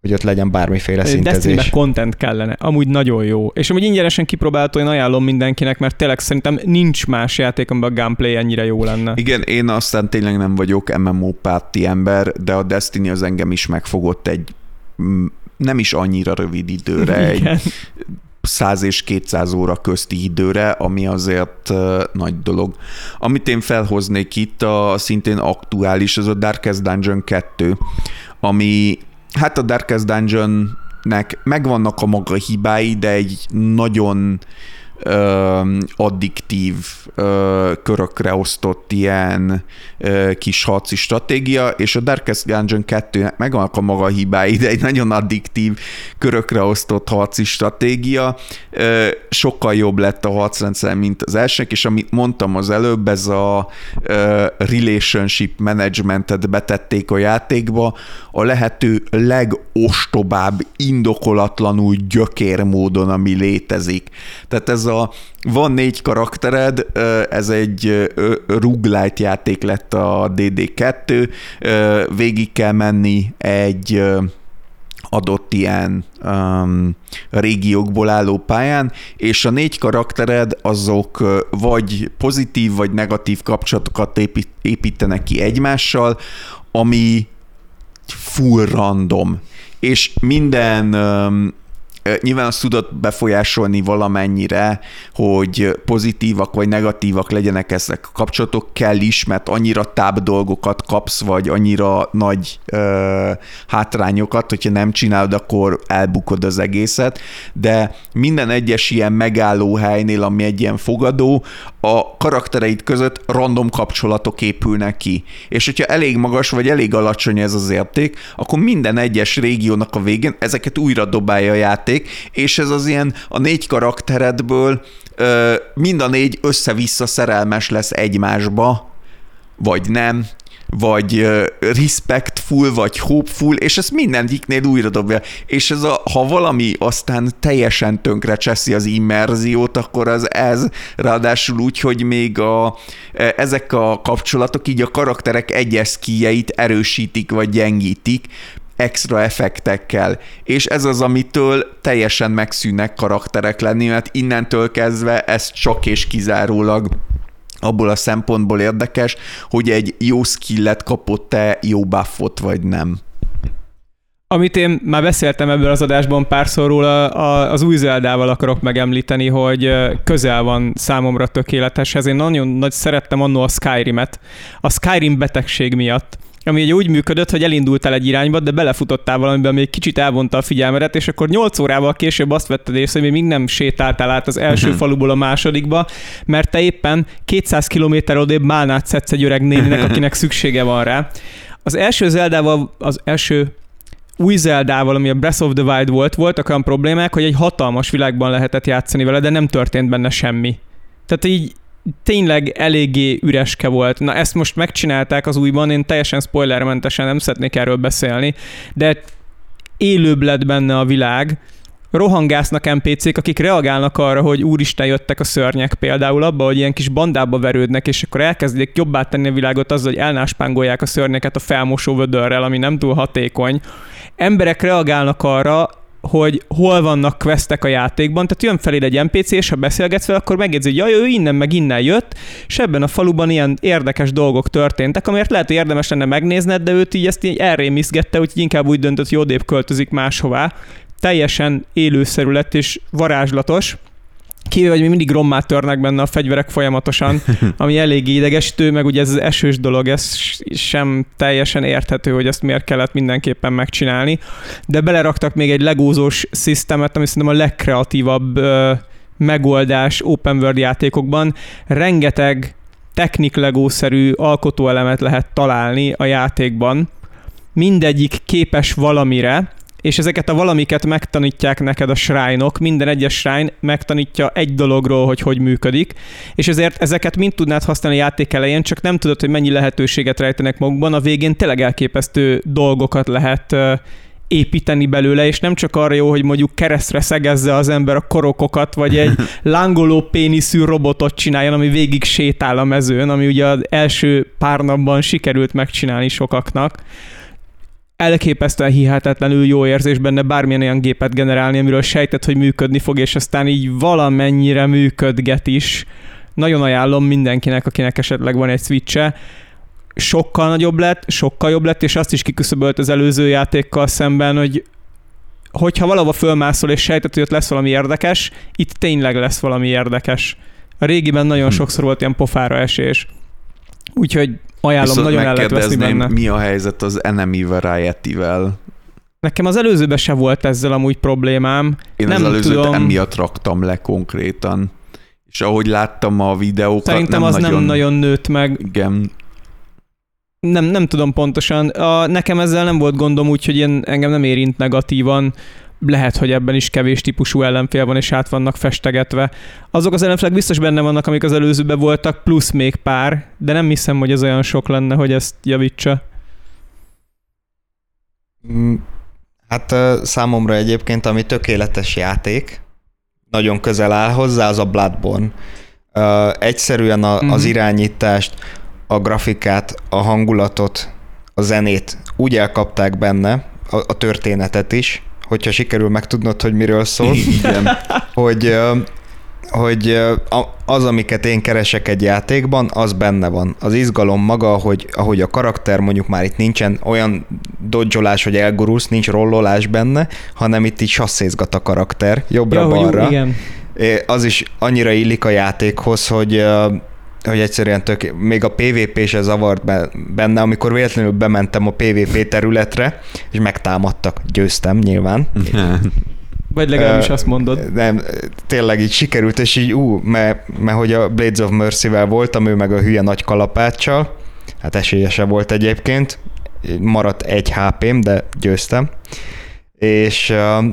hogy ott legyen bármiféle Destiny-be szintezés. content kellene. Amúgy nagyon jó. És amúgy ingyenesen kipróbálható, én ajánlom mindenkinek, mert tényleg szerintem nincs más játék, amiben a gameplay ennyire jó lenne. Igen, én aztán tényleg nem vagyok MMO párti ember, de a Destiny az engem is megfogott egy mm, nem is annyira rövid időre, egy Igen. 100 és 200 óra közti időre, ami azért uh, nagy dolog. Amit én felhoznék itt, a szintén aktuális, az a Darkest Dungeon 2, ami, hát a Darkest Dungeonnek megvannak a maga hibái, de egy nagyon addiktív körökre osztott ilyen ö, kis harci stratégia, és a Darkest Dungeon 2-nek megvannak a maga hibái, de egy nagyon addiktív körökre osztott harci stratégia. Sokkal jobb lett a harcrendszer, mint az elsőnek, és amit mondtam az előbb, ez a relationship managementet betették a játékba, a lehető legostobább, indokolatlanul gyökér módon, ami létezik. Tehát ez a, van négy karaktered, ez egy roguelite játék lett a DD2, ö, végig kell menni egy adott ilyen um, régiókból álló pályán, és a négy karaktered azok vagy pozitív, vagy negatív kapcsolatokat épít, építenek ki egymással, ami full random. És minden um, nyilván azt tudod befolyásolni valamennyire, hogy pozitívak vagy negatívak legyenek ezek a kapcsolatok, kell is, mert annyira táb dolgokat kapsz, vagy annyira nagy ö, hátrányokat, hogyha nem csinálod, akkor elbukod az egészet, de minden egyes ilyen megállóhelynél, ami egy ilyen fogadó, a karaktereid között random kapcsolatok épülnek ki. És hogyha elég magas vagy elég alacsony ez az érték, akkor minden egyes régiónak a végén ezeket újra dobálja a játék, és ez az ilyen a négy karakteredből mind a négy össze-vissza szerelmes lesz egymásba, vagy nem, vagy respectful, vagy hopeful, és ezt mindegyiknél újra dobja. És ez a, ha valami aztán teljesen tönkre cseszi az immerziót, akkor az ez, ráadásul úgy, hogy még a, ezek a kapcsolatok így a karakterek egyes skijeit erősítik, vagy gyengítik, extra effektekkel, és ez az, amitől teljesen megszűnnek karakterek lenni, mert innentől kezdve ez csak és kizárólag abból a szempontból érdekes, hogy egy jó skillet kapott-e jó buffot, vagy nem. Amit én már beszéltem ebből az adásban párszor róla, az új Zeldával akarok megemlíteni, hogy közel van számomra tökéleteshez. Én nagyon nagy szerettem annó a Skyrim-et. A Skyrim betegség miatt, ami ugye úgy működött, hogy elindultál egy irányba, de belefutottál valamiben, ami egy kicsit elvonta a figyelmedet, és akkor 8 órával később azt vetted észre, hogy még nem sétáltál át az első Mhm. faluból a másodikba, mert te éppen 200 km odébb málnát szedsz egy öreg néninek, akinek szüksége van rá. Az első Zeldával, az első új Zeldával, ami a Breath of the Wild volt, voltak olyan problémák, hogy egy hatalmas világban lehetett játszani vele, de nem történt benne semmi. Tehát így tényleg eléggé üreske volt. Na ezt most megcsinálták az újban, én teljesen spoilermentesen nem szeretnék erről beszélni, de élőbb lett benne a világ, rohangásznak NPC-k, akik reagálnak arra, hogy úristen jöttek a szörnyek például abba, hogy ilyen kis bandába verődnek, és akkor elkezdik jobbá tenni a világot azzal, hogy elnáspángolják a szörnyeket a felmosó vödörrel, ami nem túl hatékony. Emberek reagálnak arra, hogy hol vannak questek a játékban, tehát jön feléd egy NPC, és ha beszélgetsz vele, akkor megjegyzi, hogy jaj, ő innen meg innen jött, és ebben a faluban ilyen érdekes dolgok történtek, amiért lehet, hogy érdemes lenne megnézned, de őt így ezt így elrémiszgette, úgyhogy inkább úgy döntött, hogy odébb költözik máshová. Teljesen élőszerű lett és varázslatos. Kivéve, hogy még mindig rommá törnek benne a fegyverek folyamatosan, ami elég idegesítő, meg ugye ez az esős dolog, ez sem teljesen érthető, hogy ezt miért kellett mindenképpen megcsinálni. De beleraktak még egy legózós szisztemet, ami szerintem a legkreatívabb ö, megoldás open world játékokban. Rengeteg technik legószerű alkotóelemet lehet találni a játékban. Mindegyik képes valamire, és ezeket a valamiket megtanítják neked a shrine-ok, minden egyes shrine megtanítja egy dologról, hogy hogy működik, és ezért ezeket mind tudnád használni a játék elején, csak nem tudod, hogy mennyi lehetőséget rejtenek magukban, a végén tényleg elképesztő dolgokat lehet építeni belőle, és nem csak arra jó, hogy mondjuk keresztre szegezze az ember a korokokat, vagy egy lángoló péniszű robotot csináljon, ami végig sétál a mezőn, ami ugye az első pár napban sikerült megcsinálni sokaknak, elképesztően hihetetlenül jó érzés benne bármilyen olyan gépet generálni, amiről sejtett, hogy működni fog, és aztán így valamennyire működget is. Nagyon ajánlom mindenkinek, akinek esetleg van egy switche. Sokkal nagyobb lett, sokkal jobb lett, és azt is kiküszöbölt az előző játékkal szemben, hogy hogyha valahova fölmászol és sejtett, hogy ott lesz valami érdekes, itt tényleg lesz valami érdekes. A régiben nagyon Hm. sokszor volt ilyen pofára esés. Úgyhogy ajánlom, Viszont nagyon el lehet veszni benne. mi a helyzet az enemy variety-vel? Nekem az előzőben se volt ezzel amúgy problémám. Én Nem az előzőt tudom. emiatt raktam le konkrétan. És ahogy láttam a videókat, Szerintem nem az nagyon... nem nagyon nőtt meg. Igen, Nem, nem tudom pontosan. A, nekem ezzel nem volt gondom, úgyhogy én, engem nem érint negatívan. Lehet, hogy ebben is kevés típusú ellenfél van, és át vannak festegetve. Azok az ellenfélek biztos benne vannak, amik az előzőben voltak, plusz még pár, de nem hiszem, hogy ez olyan sok lenne, hogy ezt javítsa. Mm, Hát számomra egyébként, ami tökéletes játék, nagyon közel áll hozzá, az a Bloodborne. Egyszerűen a, Mhm. az irányítást, a grafikát, a hangulatot, a zenét úgy elkapták benne, a, a történetet is, hogyha sikerül megtudnod, hogy miről szól, igen. hogy, hogy az, amiket én keresek egy játékban, az benne van. Az izgalom maga, hogy ahogy a karakter mondjuk már itt nincsen olyan dodgyolás, hogy elgurulsz, nincs rollolás benne, hanem itt így sasszézgat a karakter Ja, hogy jobbra-balra. jó, igen. Az is annyira illik a játékhoz, hogy hogy egyszerűen tök, még a PvP se zavart be- benne, amikor véletlenül bementem a PvP területre, és megtámadtak, győztem nyilván. Vagy legalábbis Ö, azt mondod. Nem, tényleg így sikerült, és így ú, mert, mert hogy a Blades of Mercy-vel voltam, ő meg a hülye nagy kalapáccsal, hát esélyese volt egyébként, maradt egy HP-m, de győztem, és uh,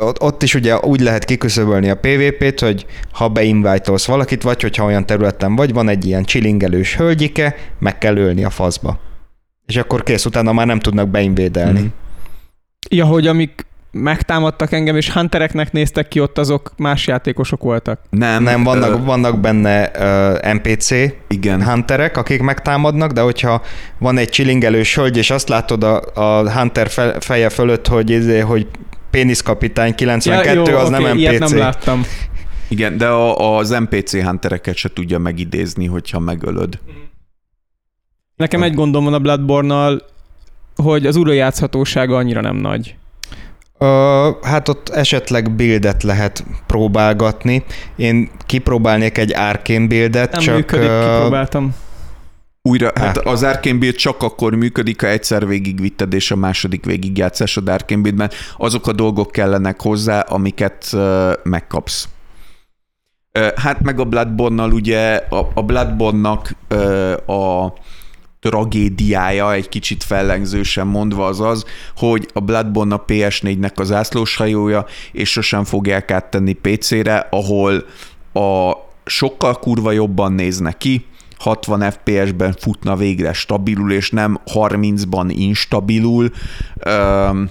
ott, ott is ugye úgy lehet kiküszöbölni a PvP-t, hogy ha beinvitolsz valakit, vagy hogyha olyan területen vagy, van egy ilyen chillingelős hölgyike, meg kell ölni a faszba. És akkor kész, utána már nem tudnak beinvédelni. Mhm. Ja, hogy amik megtámadtak engem, és huntereknek néztek ki, ott azok más játékosok voltak. Nem, Nem, vannak, ö, vannak benne uh, NPC igen. hunterek, akik megtámadnak, de hogyha van egy chillingelős hölgy, és azt látod a, a hunter fe, feje fölött, hogy, izé, hogy péniszkapitány 92, az nem oké, NPC. Ilyet nem láttam. Igen, de a, az NPC huntereket se tudja megidézni, hogyha megölöd. Nekem egy gondom van a Bloodborne-nal, hogy az újrajátszhatósága annyira nem nagy. Ö, hát ott esetleg buildet lehet próbálgatni. Én kipróbálnék egy Arcane buildet, Nem csak működik, kipróbáltam. Újra, hát az Arkane Build csak akkor működik, ha egyszer végigvitted, és a második végigjátszás a Arkane Buildben. Azok a dolgok kellenek hozzá, amiket uh, megkapsz. Uh, hát meg a Bloodborne-nal ugye, a, a Bloodborne-nak uh, a tragédiája, egy kicsit fellengzősen mondva az az, hogy a Bloodborne a PS4-nek az ászlóshajója, és sosem fogják áttenni PC-re, ahol a sokkal kurva jobban néznek ki, 60 FPS-ben futna végre stabilul, és nem 30-ban instabilul. Um,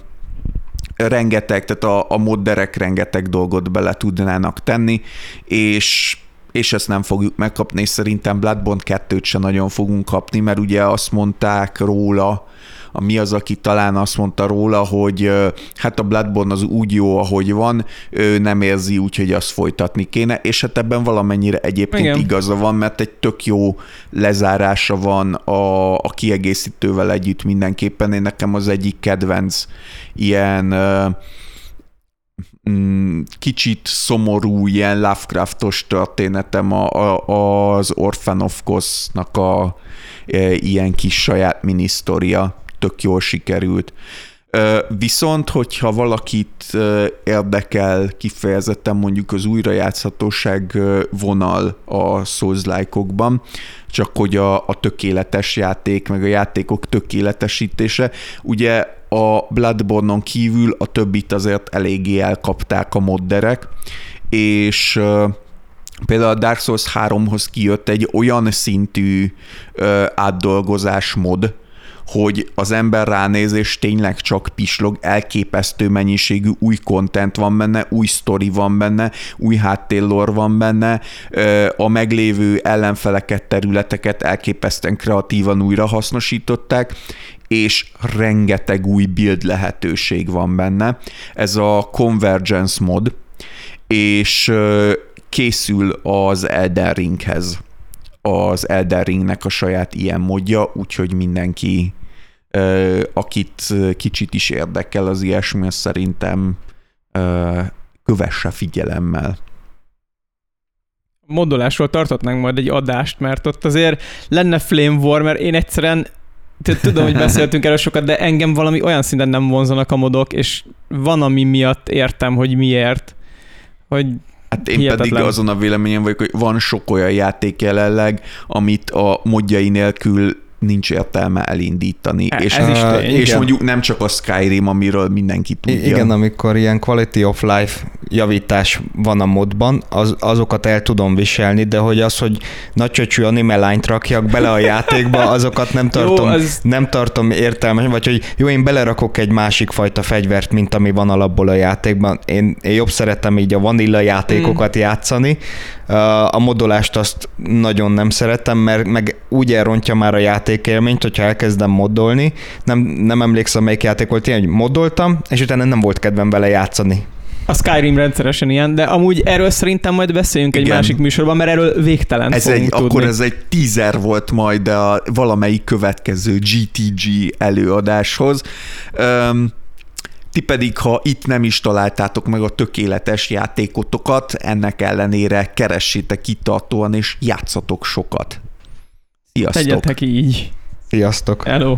rengeteg, tehát a, a modderek rengeteg dolgot bele tudnának tenni, és és ezt nem fogjuk megkapni, és szerintem Bloodborne 2-t se nagyon fogunk kapni, mert ugye azt mondták róla, a mi az, aki talán azt mondta róla, hogy hát a Bloodborne az úgy jó, ahogy van, ő nem érzi úgy, hogy azt folytatni kéne, és hát ebben valamennyire egyébként Igen. igaza van, mert egy tök jó lezárása van a, a kiegészítővel együtt mindenképpen. Én nekem az egyik kedvenc ilyen mm, kicsit szomorú, ilyen Lovecraftos történetem a, a, az Orphan of Kos-nak a e, ilyen kis saját minisztoria tök jól sikerült. Viszont, hogyha valakit érdekel kifejezetten mondjuk az újrajátszhatóság vonal a souls csak hogy a, a tökéletes játék, meg a játékok tökéletesítése, ugye a Bloodborne-on kívül a többit azért eléggé elkapták a modderek, és például a Dark Souls 3-hoz kijött egy olyan szintű átdolgozás mod, hogy az ember ránéz, és tényleg csak pislog, elképesztő mennyiségű új content van benne, új story van benne, új háttérlor van benne, a meglévő ellenfeleket, területeket elképesztően kreatívan újra hasznosították, és rengeteg új build lehetőség van benne. Ez a Convergence mod, és készül az Elden Ringhez az Elden Ringnek a saját ilyen modja, úgyhogy mindenki akit kicsit is érdekel az ilyesmi, az szerintem kövesse figyelemmel. Modolásról tarthatnánk majd egy adást, mert ott azért lenne Flame War, mert én egyszerűen tudom, hogy beszéltünk erről sokat, de engem valami olyan szinten nem vonzanak a modok, és van, ami miatt értem, hogy miért, hogy Hát én Hihetetlen. pedig azon a véleményem vagyok, hogy van sok olyan játék jelenleg, amit a modjai nélkül nincs értelme elindítani. E, és, is tény, és mondjuk nem csak a Skyrim, amiről mindenki tudja. Igen, amikor ilyen quality of life javítás van a modban, az, azokat el tudom viselni, de hogy az, hogy nagycsöcsű anime lányt rakjak bele a játékba, azokat nem tartom, jó, az... nem tartom értelmes, vagy hogy jó, én belerakok egy másik fajta fegyvert, mint ami van alapból a játékban. Én, én jobb szeretem így a vanilla játékokat mm. játszani, a modolást azt nagyon nem szeretem, mert meg úgy elrontja már a játékélményt, hogyha elkezdem modolni. Nem, nem emlékszem, melyik játék volt ilyen, hogy modoltam, és utána nem volt kedvem vele játszani. A Skyrim rendszeresen ilyen, de amúgy erről szerintem majd beszéljünk Igen. egy másik műsorban, mert erről végtelen ez egy, tudni. Akkor ez egy teaser volt majd a valamelyik következő GTG előadáshoz. Um, ti pedig, ha itt nem is találtátok meg a tökéletes játékotokat, ennek ellenére keressétek kitartóan, és játszatok sokat. Sziasztok! Tegyetek így! Sziasztok! Hello!